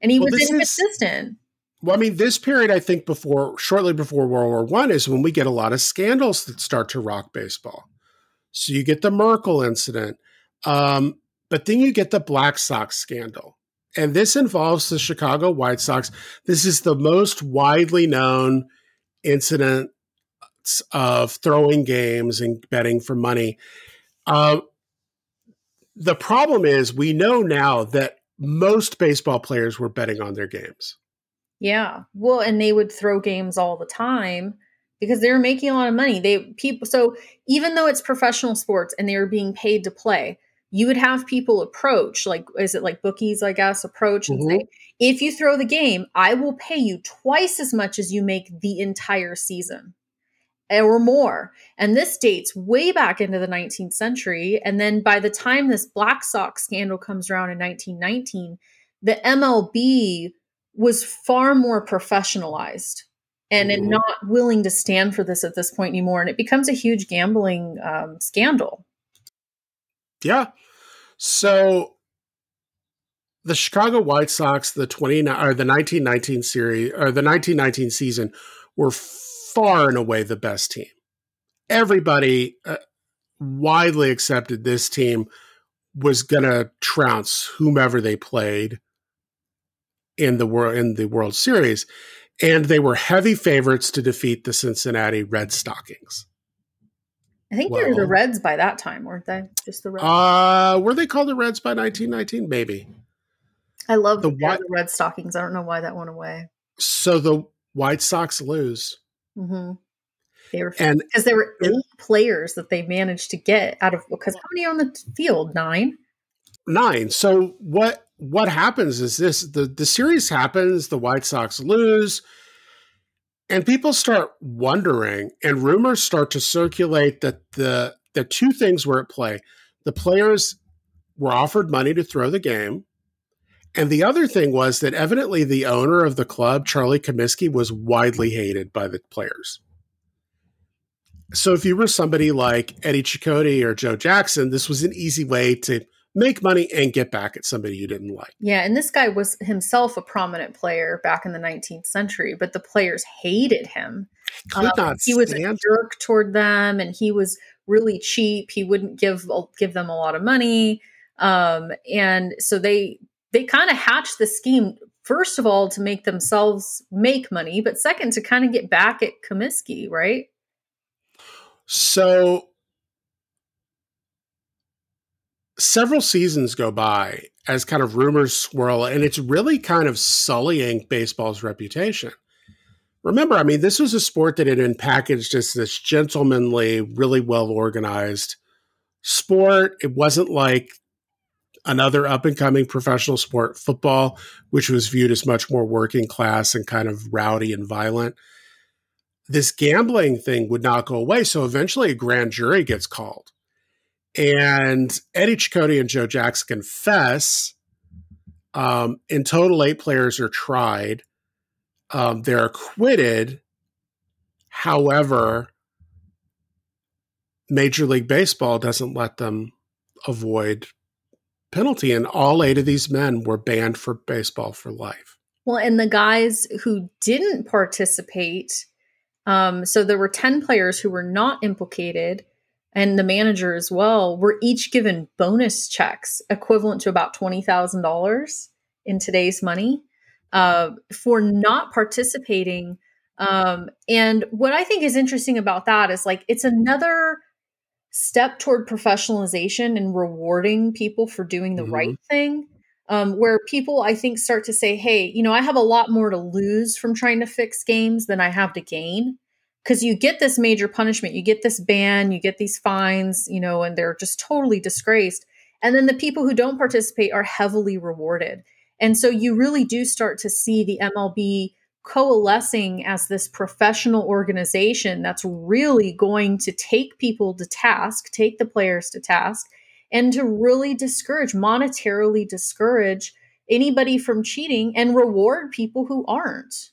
And he well, was inconsistent. Is, well, I mean, this period, I think, before shortly before World War One is when we get a lot of scandals that start to rock baseball. So you get the Merkle incident, um, but then you get the Black Sox scandal and this involves the Chicago White Sox. This is the most widely known incident of throwing games and betting for money. Uh, the problem is, we know now that most baseball players were betting on their games. Yeah, well, and they would throw games all the time because they were making a lot of money. They people so even though it's professional sports and they were being paid to play, you would have people approach, like, is it like bookies, I guess, approach and mm-hmm. say, if you throw the game, I will pay you twice as much as you make the entire season or more. And this dates way back into the 19th century. And then by the time this Black Sox scandal comes around in 1919, the MLB was far more professionalized and mm-hmm. not willing to stand for this at this point anymore. And it becomes a huge gambling um, scandal. Yeah. So the Chicago White Sox, the 29 or the 1919 series or the 1919 season were far and away the best team. Everybody uh, widely accepted this team was going to trounce whomever they played in the world in the World Series and they were heavy favorites to defeat the Cincinnati Red Stockings. I think well, they were the Reds by that time, weren't they? Just the Reds. Uh, were they called the Reds by 1919? Maybe. I love the, white, the Red Stockings. I don't know why that went away. So the White Sox lose. Mm-hmm. They were and because there were eight players that they managed to get out of because how many on the field? Nine. Nine. So what what happens is this the the series happens. The White Sox lose. And people start wondering and rumors start to circulate that the the two things were at play. The players were offered money to throw the game and the other thing was that evidently the owner of the club charlie comiskey was widely hated by the players. So if you were somebody like eddie Cicotte or joe jackson this was an easy way to make money and get back at somebody you didn't like. Yeah, and this guy was himself a prominent player back in the 19th century, but the players hated him. Could um, not he was a jerk toward them, and he was really cheap. He wouldn't give give them a lot of money, um, and so they they kind of hatched the scheme. First of all, to make themselves make money, but second, to kind of get back at Comiskey, right? So several seasons go by as kind of rumors swirl, and it's really kind of sullying baseball's reputation. Remember, I mean, this was a sport that had been packaged as this gentlemanly, really well organized sport. It wasn't like another up and coming professional sport, football, which was viewed as much more working class and kind of rowdy and violent. This gambling thing would not go away. So eventually a grand jury gets called and Eddie Cicotte and Joe Jackson confess. Um, in total, eight players are tried. Um, they're acquitted. However, Major League Baseball doesn't let them avoid penalty, and all eight of these men were banned for baseball for life. Well, and the guys who didn't participate, um, so there were 10 players who were not implicated and the manager as well were each given bonus checks equivalent to about $20,000 in today's money uh, for not participating. Um, and what I think is interesting about that is like it's another step toward professionalization and rewarding people for doing the mm-hmm. right thing. Um, where people, I think, start to say, hey, you know, I have a lot more to lose from trying to fix games than I have to gain because you get this major punishment, you get this ban, you get these fines, you know, and they're just totally disgraced. And then the people who don't participate are heavily rewarded. And so you really do start to see the MLB coalescing as this professional organization that's really going to take people to task, take the players to task, and to really discourage, monetarily discourage anybody from cheating and reward people who aren't.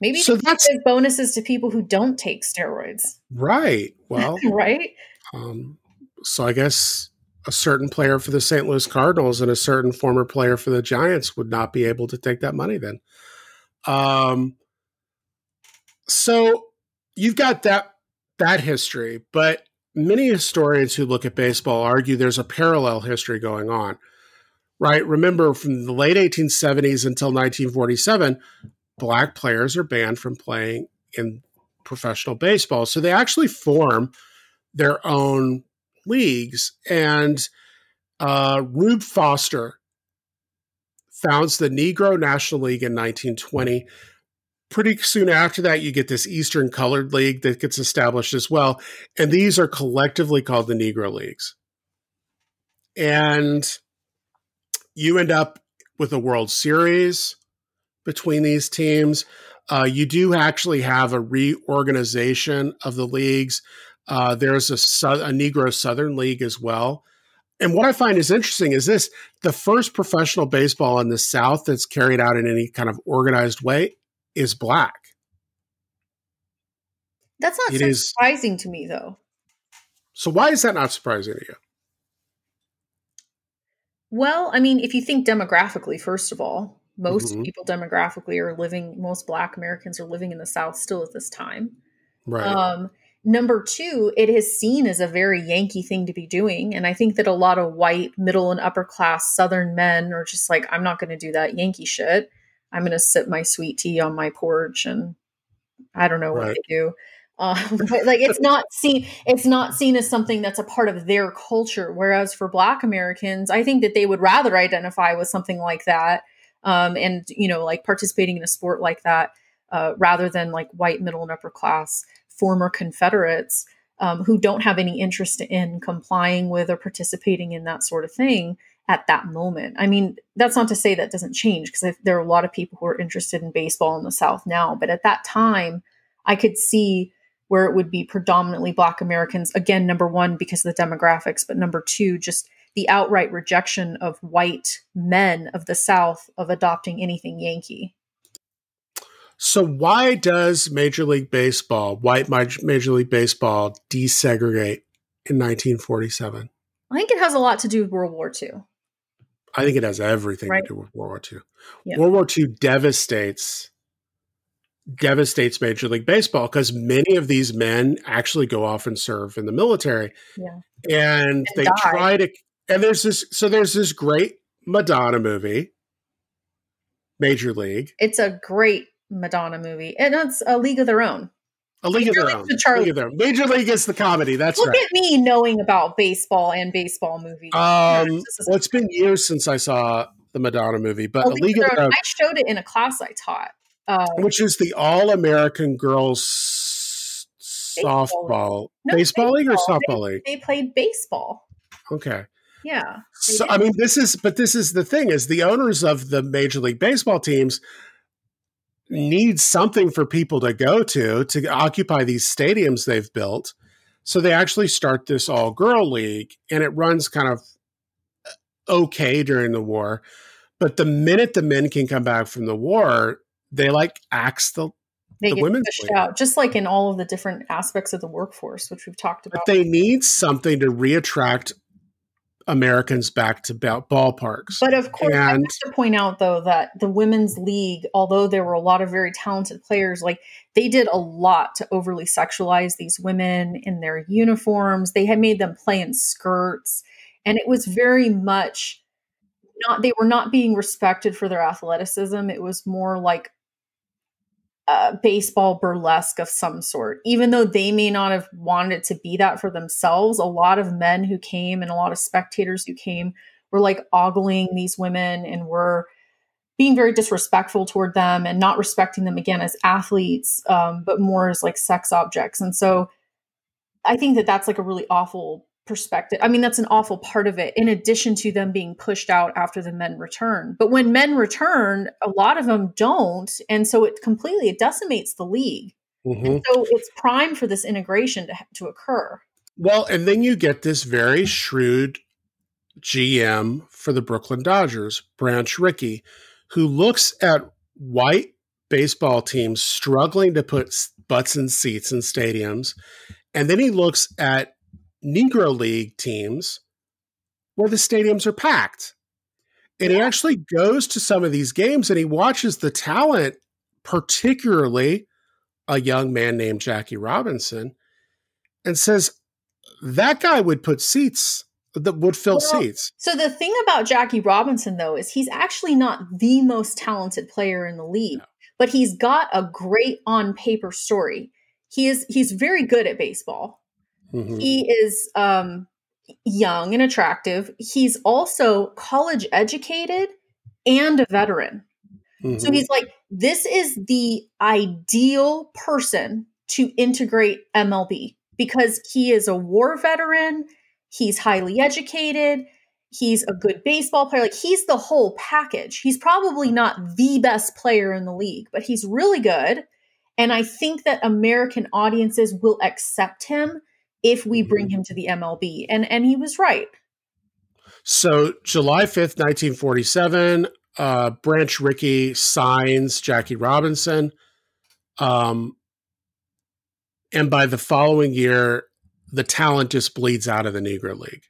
Maybe so that's bonuses to people who don't take steroids. Right. Well, right. Um, so I guess a certain player for the St. Louis Cardinals and a certain former player for the Giants would not be able to take that money then. Um, so you've got that that history, but many historians who look at baseball argue there's a parallel history going on. Right? Remember from the late 1870s until 1947, black players are banned from playing in professional baseball. So they actually form their own leagues. And uh, Rube Foster founds the Negro National League in 1920. Pretty soon after that, you get this Eastern Colored League that gets established as well. And these are collectively called the Negro Leagues. And you end up with a World Series, between these teams. Uh, you do actually have a reorganization of the leagues. Uh, there's a, a Negro Southern League as well. And what I find is interesting is this the first professional baseball in the South that's carried out in any kind of organized way is black. That's not so surprising to me, though. So, why is that not surprising to you? Well, I mean, if you think demographically, first of all, most mm-hmm. people demographically are living most black americans are living in the south still at this time right um, number two it is seen as a very yankee thing to be doing and i think that a lot of white middle and upper class southern men are just like i'm not going to do that yankee shit i'm going to sip my sweet tea on my porch and i don't know what right. they do um, but like it's not seen it's not seen as something that's a part of their culture whereas for black americans i think that they would rather identify with something like that um, and you know like participating in a sport like that uh, rather than like white middle and upper class former confederates um, who don't have any interest in complying with or participating in that sort of thing at that moment. I mean, that's not to say that doesn't change because there are a lot of people who are interested in baseball in the South now. But at that time, I could see where it would be predominantly Black Americans. Again, number one, because of the demographics, but number two, just the outright rejection of white men of the South of adopting anything Yankee. So, why does Major League Baseball, white Major League Baseball, desegregate in 1947? I think it has a lot to do with World War II. I think it has everything right. to do with World War II. Yeah. World War II devastates devastates Major League Baseball because many of these men actually go off and serve in the military. Yeah. And, and they die. try to and there's this so there's this great Madonna movie, Major League. It's a great Madonna movie. And it's a league of their own. A league Major of their own. Charlie. League of their own. Major League is the comedy. That's Look right. at me knowing about baseball and baseball movies. Um, well, it's been years since I saw the Madonna movie, but a, a league, of their own. I showed it in a class I taught, um, which is the All American Girls Softball no, baseball, league or softball they, league. They played baseball. Okay. Yeah. So I mean, this is but this is the thing is the owners of the Major League Baseball teams need something for people to go to to occupy these stadiums they've built. So they actually start this all girl league and it runs kind of uh, okay during the war. But the minute the men can come back from the war, they like axe the they the get women's pushed league. out, just like in all of the different aspects of the workforce, which we've talked about. But they need something to reattract Americans back to ballparks. But of course, and, I have to point out though that the women's league, although there were a lot of very talented players, like they did a lot to overly sexualize these women in their uniforms. They had made them play in skirts, and it was very much not. They were not being respected for their athleticism. It was more like baseball burlesque of some sort. Even though they may not have wanted it to be that for themselves, a lot of men who came and a lot of spectators who came were like ogling these women and were being very disrespectful toward them and not respecting them again as athletes, um, but more as like sex objects. And so I think that that's like a really awful perspective. I mean, that's an awful part of it, in addition to them being pushed out after the men return. But when men return, a lot of them don't. And so it completely it decimates the league. Mm-hmm. So it's prime for this integration to, to occur. Well, and then you get this very shrewd GM for the Brooklyn Dodgers, Branch Rickey, who looks at white baseball teams struggling to put butts in seats in stadiums. And then he looks at Negro League teams where the stadiums are packed. And he actually goes to some of these games and he watches the talent, particularly a young man named Jackie Robinson, and says, that guy would put seats that would fill well, seats. So the thing about Jackie Robinson though is he's actually not the most talented player in the league, no. but he's got a great on paper story. He is he's very good at baseball. Mm-hmm. He is um, young and attractive. He's also college educated and a veteran. Mm-hmm. So he's like, this is the ideal person to integrate MLB because he is a war veteran. He's highly educated. He's a good baseball player. Like he's the whole package. He's probably not the best player in the league, but he's really good. And I think that American audiences will accept him if we bring mm-hmm. him to the MLB. And and he was right. So July 5th, 1947, uh, Branch Rickey signs Jackie Robinson. Um, and by the following year, the talent just bleeds out of the Negro League.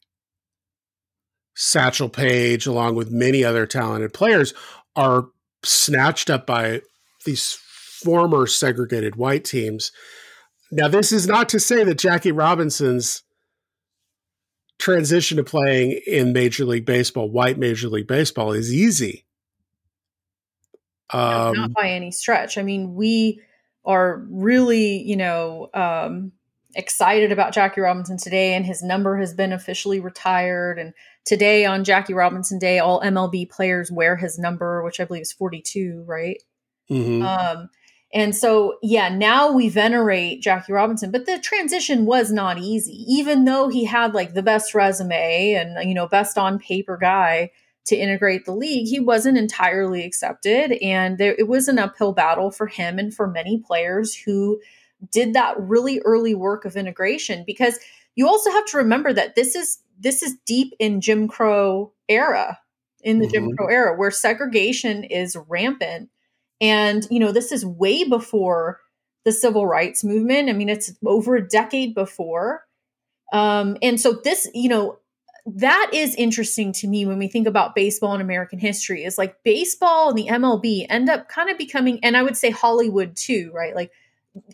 Satchel Paige, along with many other talented players, are snatched up by these former segregated white teams now, this is not to say that Jackie Robinson's transition to playing in Major League Baseball, white Major League Baseball, is easy. Um, no, not by any stretch. I mean, we are really, you know, um, excited about Jackie Robinson today, and his number has been officially retired. And today, on Jackie Robinson Day, all MLB players wear his number, which I believe is 42, right? Mm-hmm. Um, And so, yeah, now we venerate Jackie Robinson, but the transition was not easy, even though he had like the best resume and, you know, best on paper guy to integrate the league. He wasn't entirely accepted. And there, it was an uphill battle for him and for many players who did that really early work of integration because you also have to remember that this is this is deep in Jim Crow era in the mm-hmm. Jim Crow era where segregation is rampant and, you know, this is way before the civil rights movement. I mean, it's over a decade before. Um, and so this, you know, that is interesting to me when we think about baseball in American history is like baseball and the MLB end up kind of becoming, and I would say Hollywood too, right? Like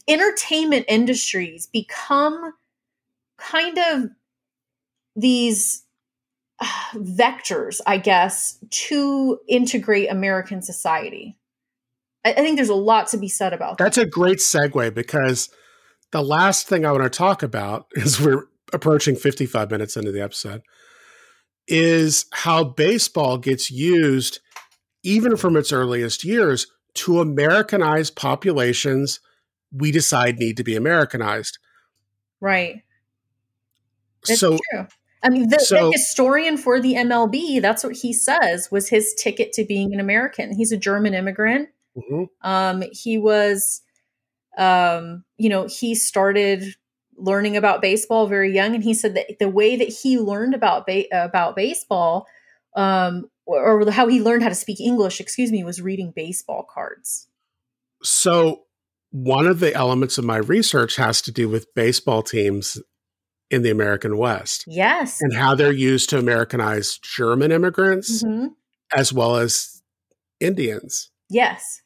entertainment industries become kind of these uh, vectors, I guess, to integrate American society. I, I think there's a lot to be said about that. That's a great segue because the last thing I want to talk about is we're approaching 55 minutes into the episode is how baseball gets used even from its earliest years to Americanize populations we decide need to be Americanized. Right. It's so true. I mean, the, so, the, historian for the MLB, that's what he says was his ticket to being an American. He's a German immigrant. Mm-hmm. Um, he was, um, you know, he started learning about baseball very young, and he said that the way that he learned about ba- about baseball, um, or, or how he learned how to speak English, excuse me, was reading baseball cards. So, one of the elements of my research has to do with baseball teams in the American West. Yes. And how they're used to Americanize German immigrants mm-hmm. as well as Indians. Yes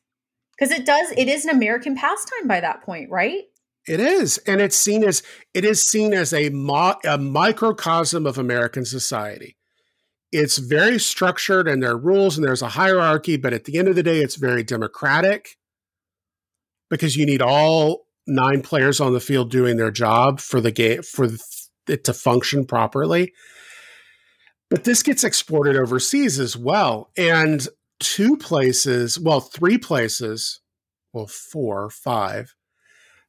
because it does it is an american pastime by that point right? It is and it's seen as it is seen as a, mo- a microcosm of american society. It's very structured and there are rules and there's a hierarchy but at the end of the day it's very democratic. Because you need all nine players on the field doing their job for the game for it to function properly. But this gets exported overseas as well and two places, well, three places, well, four, five.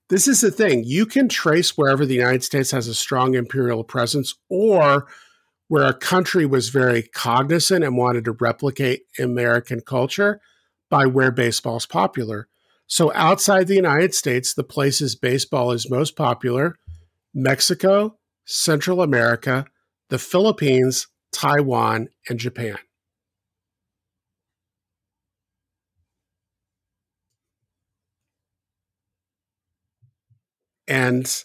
This is the thing. You can trace wherever the United States has a strong imperial presence or where a country was very cognizant and wanted to replicate American culture by where baseball is popular. So outside the United States, the places baseball is most popular Mexico, Central America, the Philippines, Taiwan, and Japan. And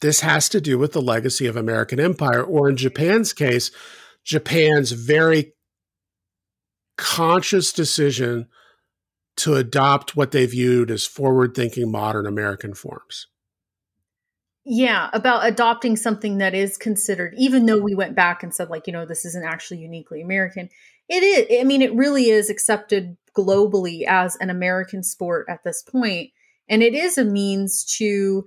this has to do with the legacy of American empire, or in Japan's case, Japan's very conscious decision to adopt what they viewed as forward thinking modern American forms. Yeah, about adopting something that is considered, even though we went back and said, like, you know, this isn't actually uniquely American. It is, I mean, it really is accepted globally as an American sport at this point. And it is a means to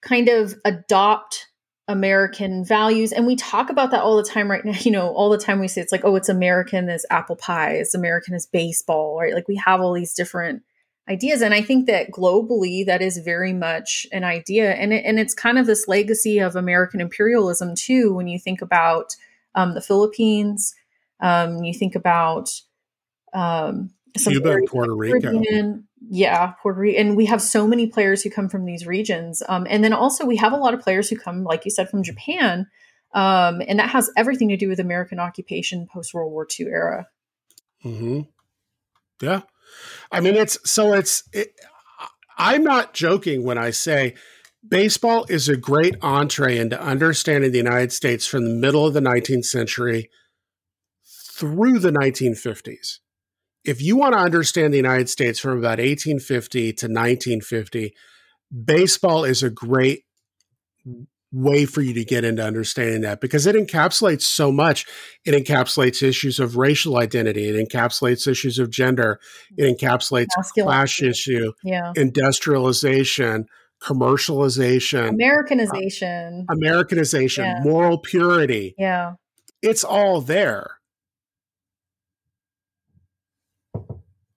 kind of adopt American values. And we talk about that all the time right now. You know, all the time we say it's like, oh, it's American as apple pie, it's American as baseball, right? Like we have all these different ideas. And I think that globally, that is very much an idea. And, it, and it's kind of this legacy of American imperialism, too, when you think about um, the Philippines, um, you think about um, Cuba and Puerto Rico. Yeah, Puerto Rico, and we have so many players who come from these regions. Um, and then also we have a lot of players who come, like you said, from Japan, um, and that has everything to do with American occupation post World War II era. Hmm. Yeah, I mean it's so it's. It, I'm not joking when I say baseball is a great entree into understanding the United States from the middle of the 19th century through the 1950s if you want to understand the United States from about 1850 to 1950, baseball is a great way for you to get into understanding that because it encapsulates so much. It encapsulates issues of racial identity, it encapsulates issues of gender, it encapsulates class issue, yeah. industrialization, commercialization, Americanization, uh, Americanization, yeah. moral purity. Yeah. It's all there.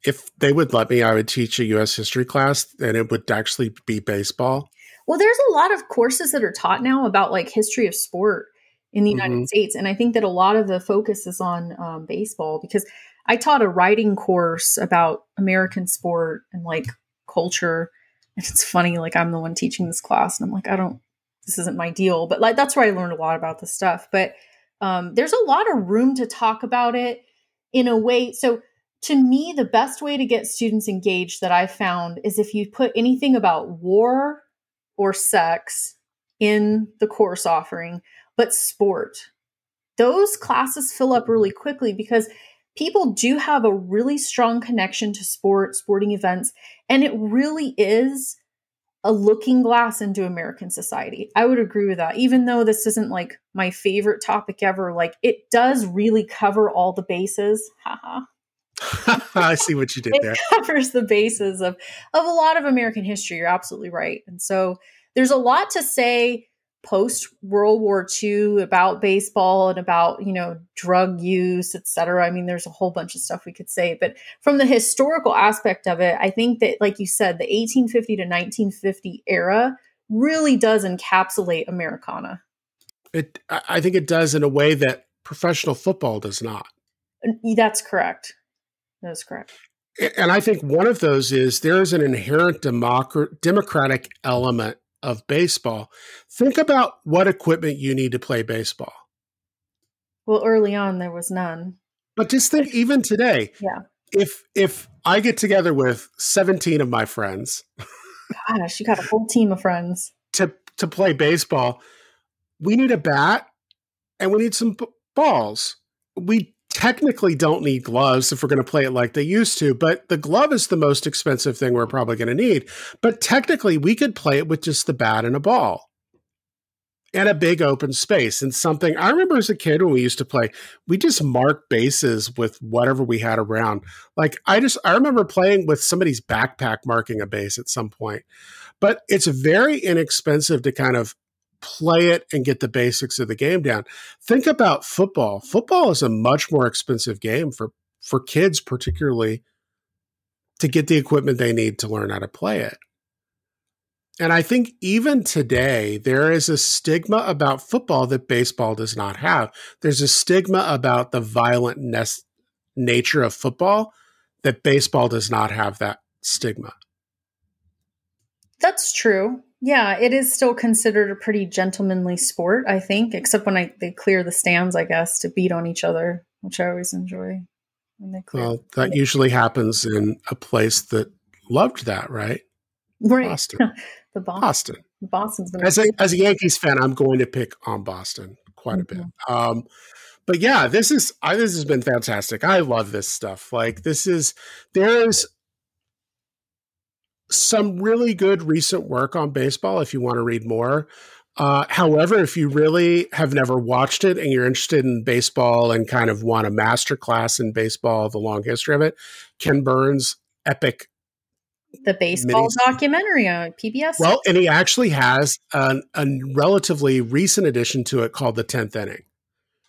If they would let me, I would teach a U.S. history class, and it would actually be baseball. Well, there's a lot of courses that are taught now about like history of sport in the United mm-hmm. States, and I think that a lot of the focus is on um, baseball because I taught a writing course about American sport and like culture, and it's funny, like I'm the one teaching this class, and I'm like, I don't, this isn't my deal, but like that's where I learned a lot about this stuff. But um, there's a lot of room to talk about it in a way. So to me, the best way to get students engaged that I've found is if you put anything about war or sex in the course offering, but sport. Those classes fill up really quickly because people do have a really strong connection to sport, sporting events, and it really is a looking glass into American society. I would agree with that. Even though this isn't like my favorite topic ever, like it does really cover all the bases. Haha. I see what you did it there. covers the bases of of a lot of American history. You're absolutely right. And so there's a lot to say post World War II about baseball and about, you know, drug use, et cetera. I mean, there's a whole bunch of stuff we could say. But from the historical aspect of it, I think that, like you said, the 1850 to 1950 era really does encapsulate Americana. It, I think it does in a way that professional football does not. That's correct. That's correct. And I think one of those is there is an inherent democratic element of baseball. Think about what equipment you need to play baseball. Well, early on there was none. But just think even today. Yeah. If if I get together with 17 of my friends, gosh, you got a whole team of friends to to play baseball, we need a bat and we need some b- balls. We technically don't need gloves if we're going to play it like they used to, but the glove is the most expensive thing we're probably going to need. But technically, we could play it with just the bat and a ball and a big open space and something I remember as a kid when we used to play, we just marked bases with whatever we had around. Like I just I remember playing with somebody's backpack marking a base at some point. But it's very inexpensive to kind of play it and get the basics of the game down. Think about football. Football is a much more expensive game for for kids particularly to get the equipment they need to learn how to play it. And I think even today, there is a stigma about football that baseball does not have. There's a stigma about the violent nature of football that baseball does not have that stigma. That's true. Yeah, it is still considered a pretty gentlemanly sport, I think, except when I, they clear the stands, I guess, to beat on each other, which I always enjoy. When they clear well, that usually happens in a place that loved that, right? Right. Boston. the Boston. Boston. Boston's as a, as a Yankees fan, I'm going to pick on Boston quite mm-hmm. a bit. Mm-hmm. Um, but yeah, this is I, this has been fantastic. I love this stuff. Like this is there is some really good recent work on baseball if you want to read more. Uh, however, if you really have never watched it and you're interested in baseball and kind of want a master class in baseball, the long history of it, Ken Burns' epic. The baseball mini- documentary on PBS. Well, and he actually has an, a relatively recent addition to it called The 10th Inning,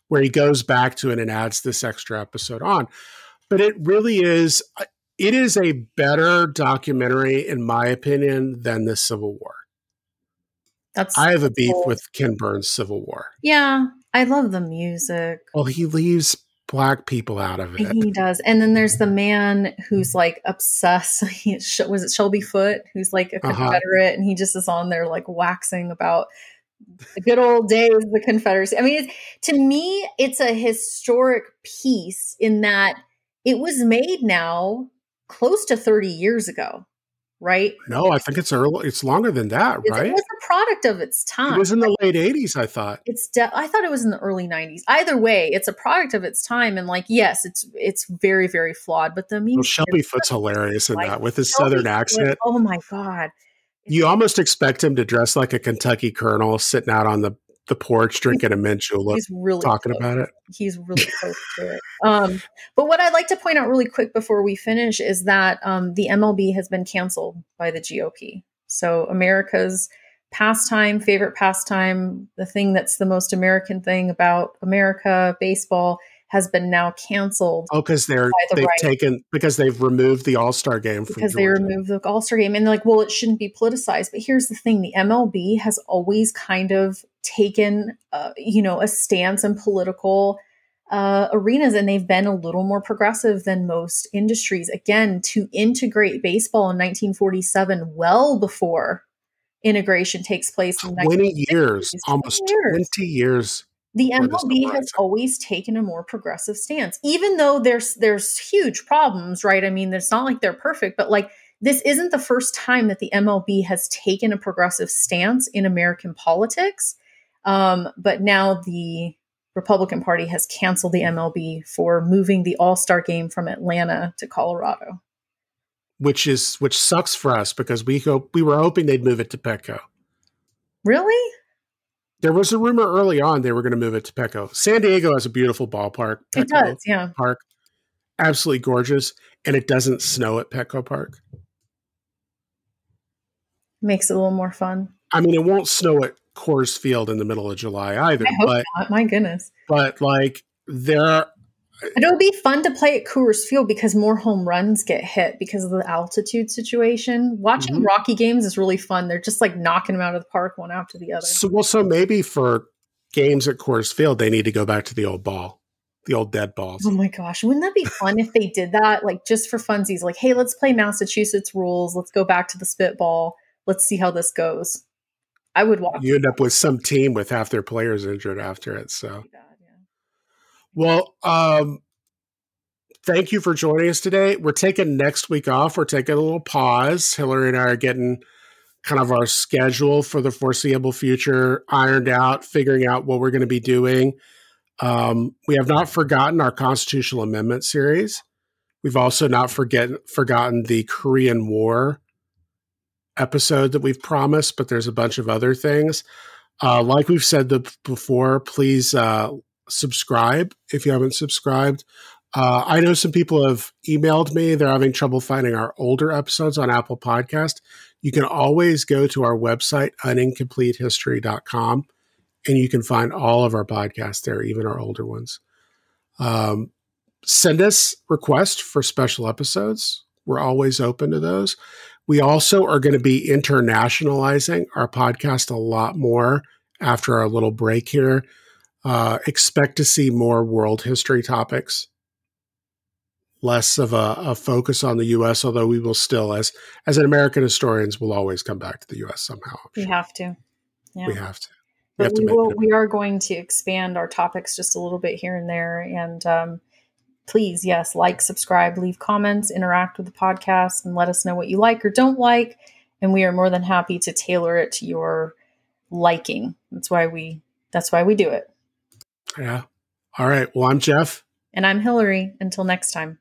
where he goes back to it and adds this extra episode on. But it really is, it is a better documentary, in my opinion, than the Civil War. That's I have a beef cool. with Ken Burns' Civil War. Yeah, I love the music. Well, he leaves black people out of it. He does. And then there's the man who's like obsessed. was it Shelby Foote, who's like a uh-huh. Confederate, uh-huh. and he just is on there like waxing about the good old days of the Confederacy. I mean, to me, it's a historic piece in that it was made now close to 30 years ago, right? No, I think it's early. It's longer than that, it's, right? It was a product of its time. It was in the late 80s, I thought. It's de- I thought it was in the early 90s. Either way, it's a product of its time, and like, yes, it's it's very very flawed. But the well, Shelby Foote's hilarious in like, that with his Shelby southern accent. Foot, oh my god! You almost expect him to dress like a Kentucky colonel sitting out on the the porch drinking a mint julep, he's really talking close. about it. He's really close to it. Um, but what I'd like to point out really quick before we finish is that um, the MLB has been canceled by the GOP. So America's pastime, favorite pastime, the thing that's the most American thing about America, baseball, has been now canceled. Oh, because they're the they've right. taken because they've removed the All Star game because they removed the All Star game, and they're like, well, it shouldn't be politicized. But here's the thing: the MLB has always kind of taken, uh, you know, a stance in political uh, arenas, and they've been a little more progressive than most industries. Again, to integrate baseball in 1947, well before integration takes place in 20 years, almost years. 20 years the MLB has always taken a more progressive stance, even though there's there's huge problems, right? I mean, it's not like they're perfect, but like this isn't the first time that the MLB has taken a progressive stance in American politics. Um, but now the Republican Party has canceled the MLB for moving the All Star game from Atlanta to Colorado, which is which sucks for us because we hope we were hoping they'd move it to Petco. Really? There was a rumor early on they were going to move it to Petco. San Diego has a beautiful ballpark. It does, yeah. Park, absolutely gorgeous, and it doesn't snow at Petco Park. Makes it a little more fun. I mean, it won't snow at Coors Field in the middle of July either. but not. my goodness. But like there it would be fun to play at Coors Field because more home runs get hit because of the altitude situation. Watching mm-hmm. Rocky games is really fun. They're just like knocking them out of the park one after the other. So, well, so maybe for games at Coors Field, they need to go back to the old ball, the old dead balls. Oh my gosh, wouldn't that be fun if they did that? Like just for funsies, like, hey, let's play Massachusetts rules. Let's go back to the spitball. Let's see how this goes. I would watch. You end up with some team with half their players injured after it. So. Well, um, thank you for joining us today. We're taking next week off. We're taking a little pause. Hillary and I are getting kind of our schedule for the foreseeable future ironed out, figuring out what we're going to be doing. Um, we have not forgotten our constitutional amendment series. We've also not forget, forgotten the Korean War episode that we've promised, but there's a bunch of other things. Uh, like we've said the, before, please uh, subscribe if you haven't subscribed. Uh, I know some people have emailed me. They're having trouble finding our older episodes on Apple Podcast. You can always go to our website, unincompletehistory.com, and you can find all of our podcasts there, even our older ones. Um, send us requests for special episodes. We're always open to those. We also are going to be internationalizing our podcast a lot more after our little break here. Uh, expect to see more world history topics, less of a, a, focus on the U.S. Although we will still, as as an American historians, will always come back to the U.S. somehow. We have to. Yeah. We have to. We, have to will, we are going to expand our topics just a little bit here and there, and um, please, yes, like, subscribe, leave comments, interact with the podcast, and let us know what you like or don't like. And we are more than happy to tailor it to your liking. That's why we that's why we do it. Yeah. All right. Well, I'm Jeff. And I'm Hillary. Until next time.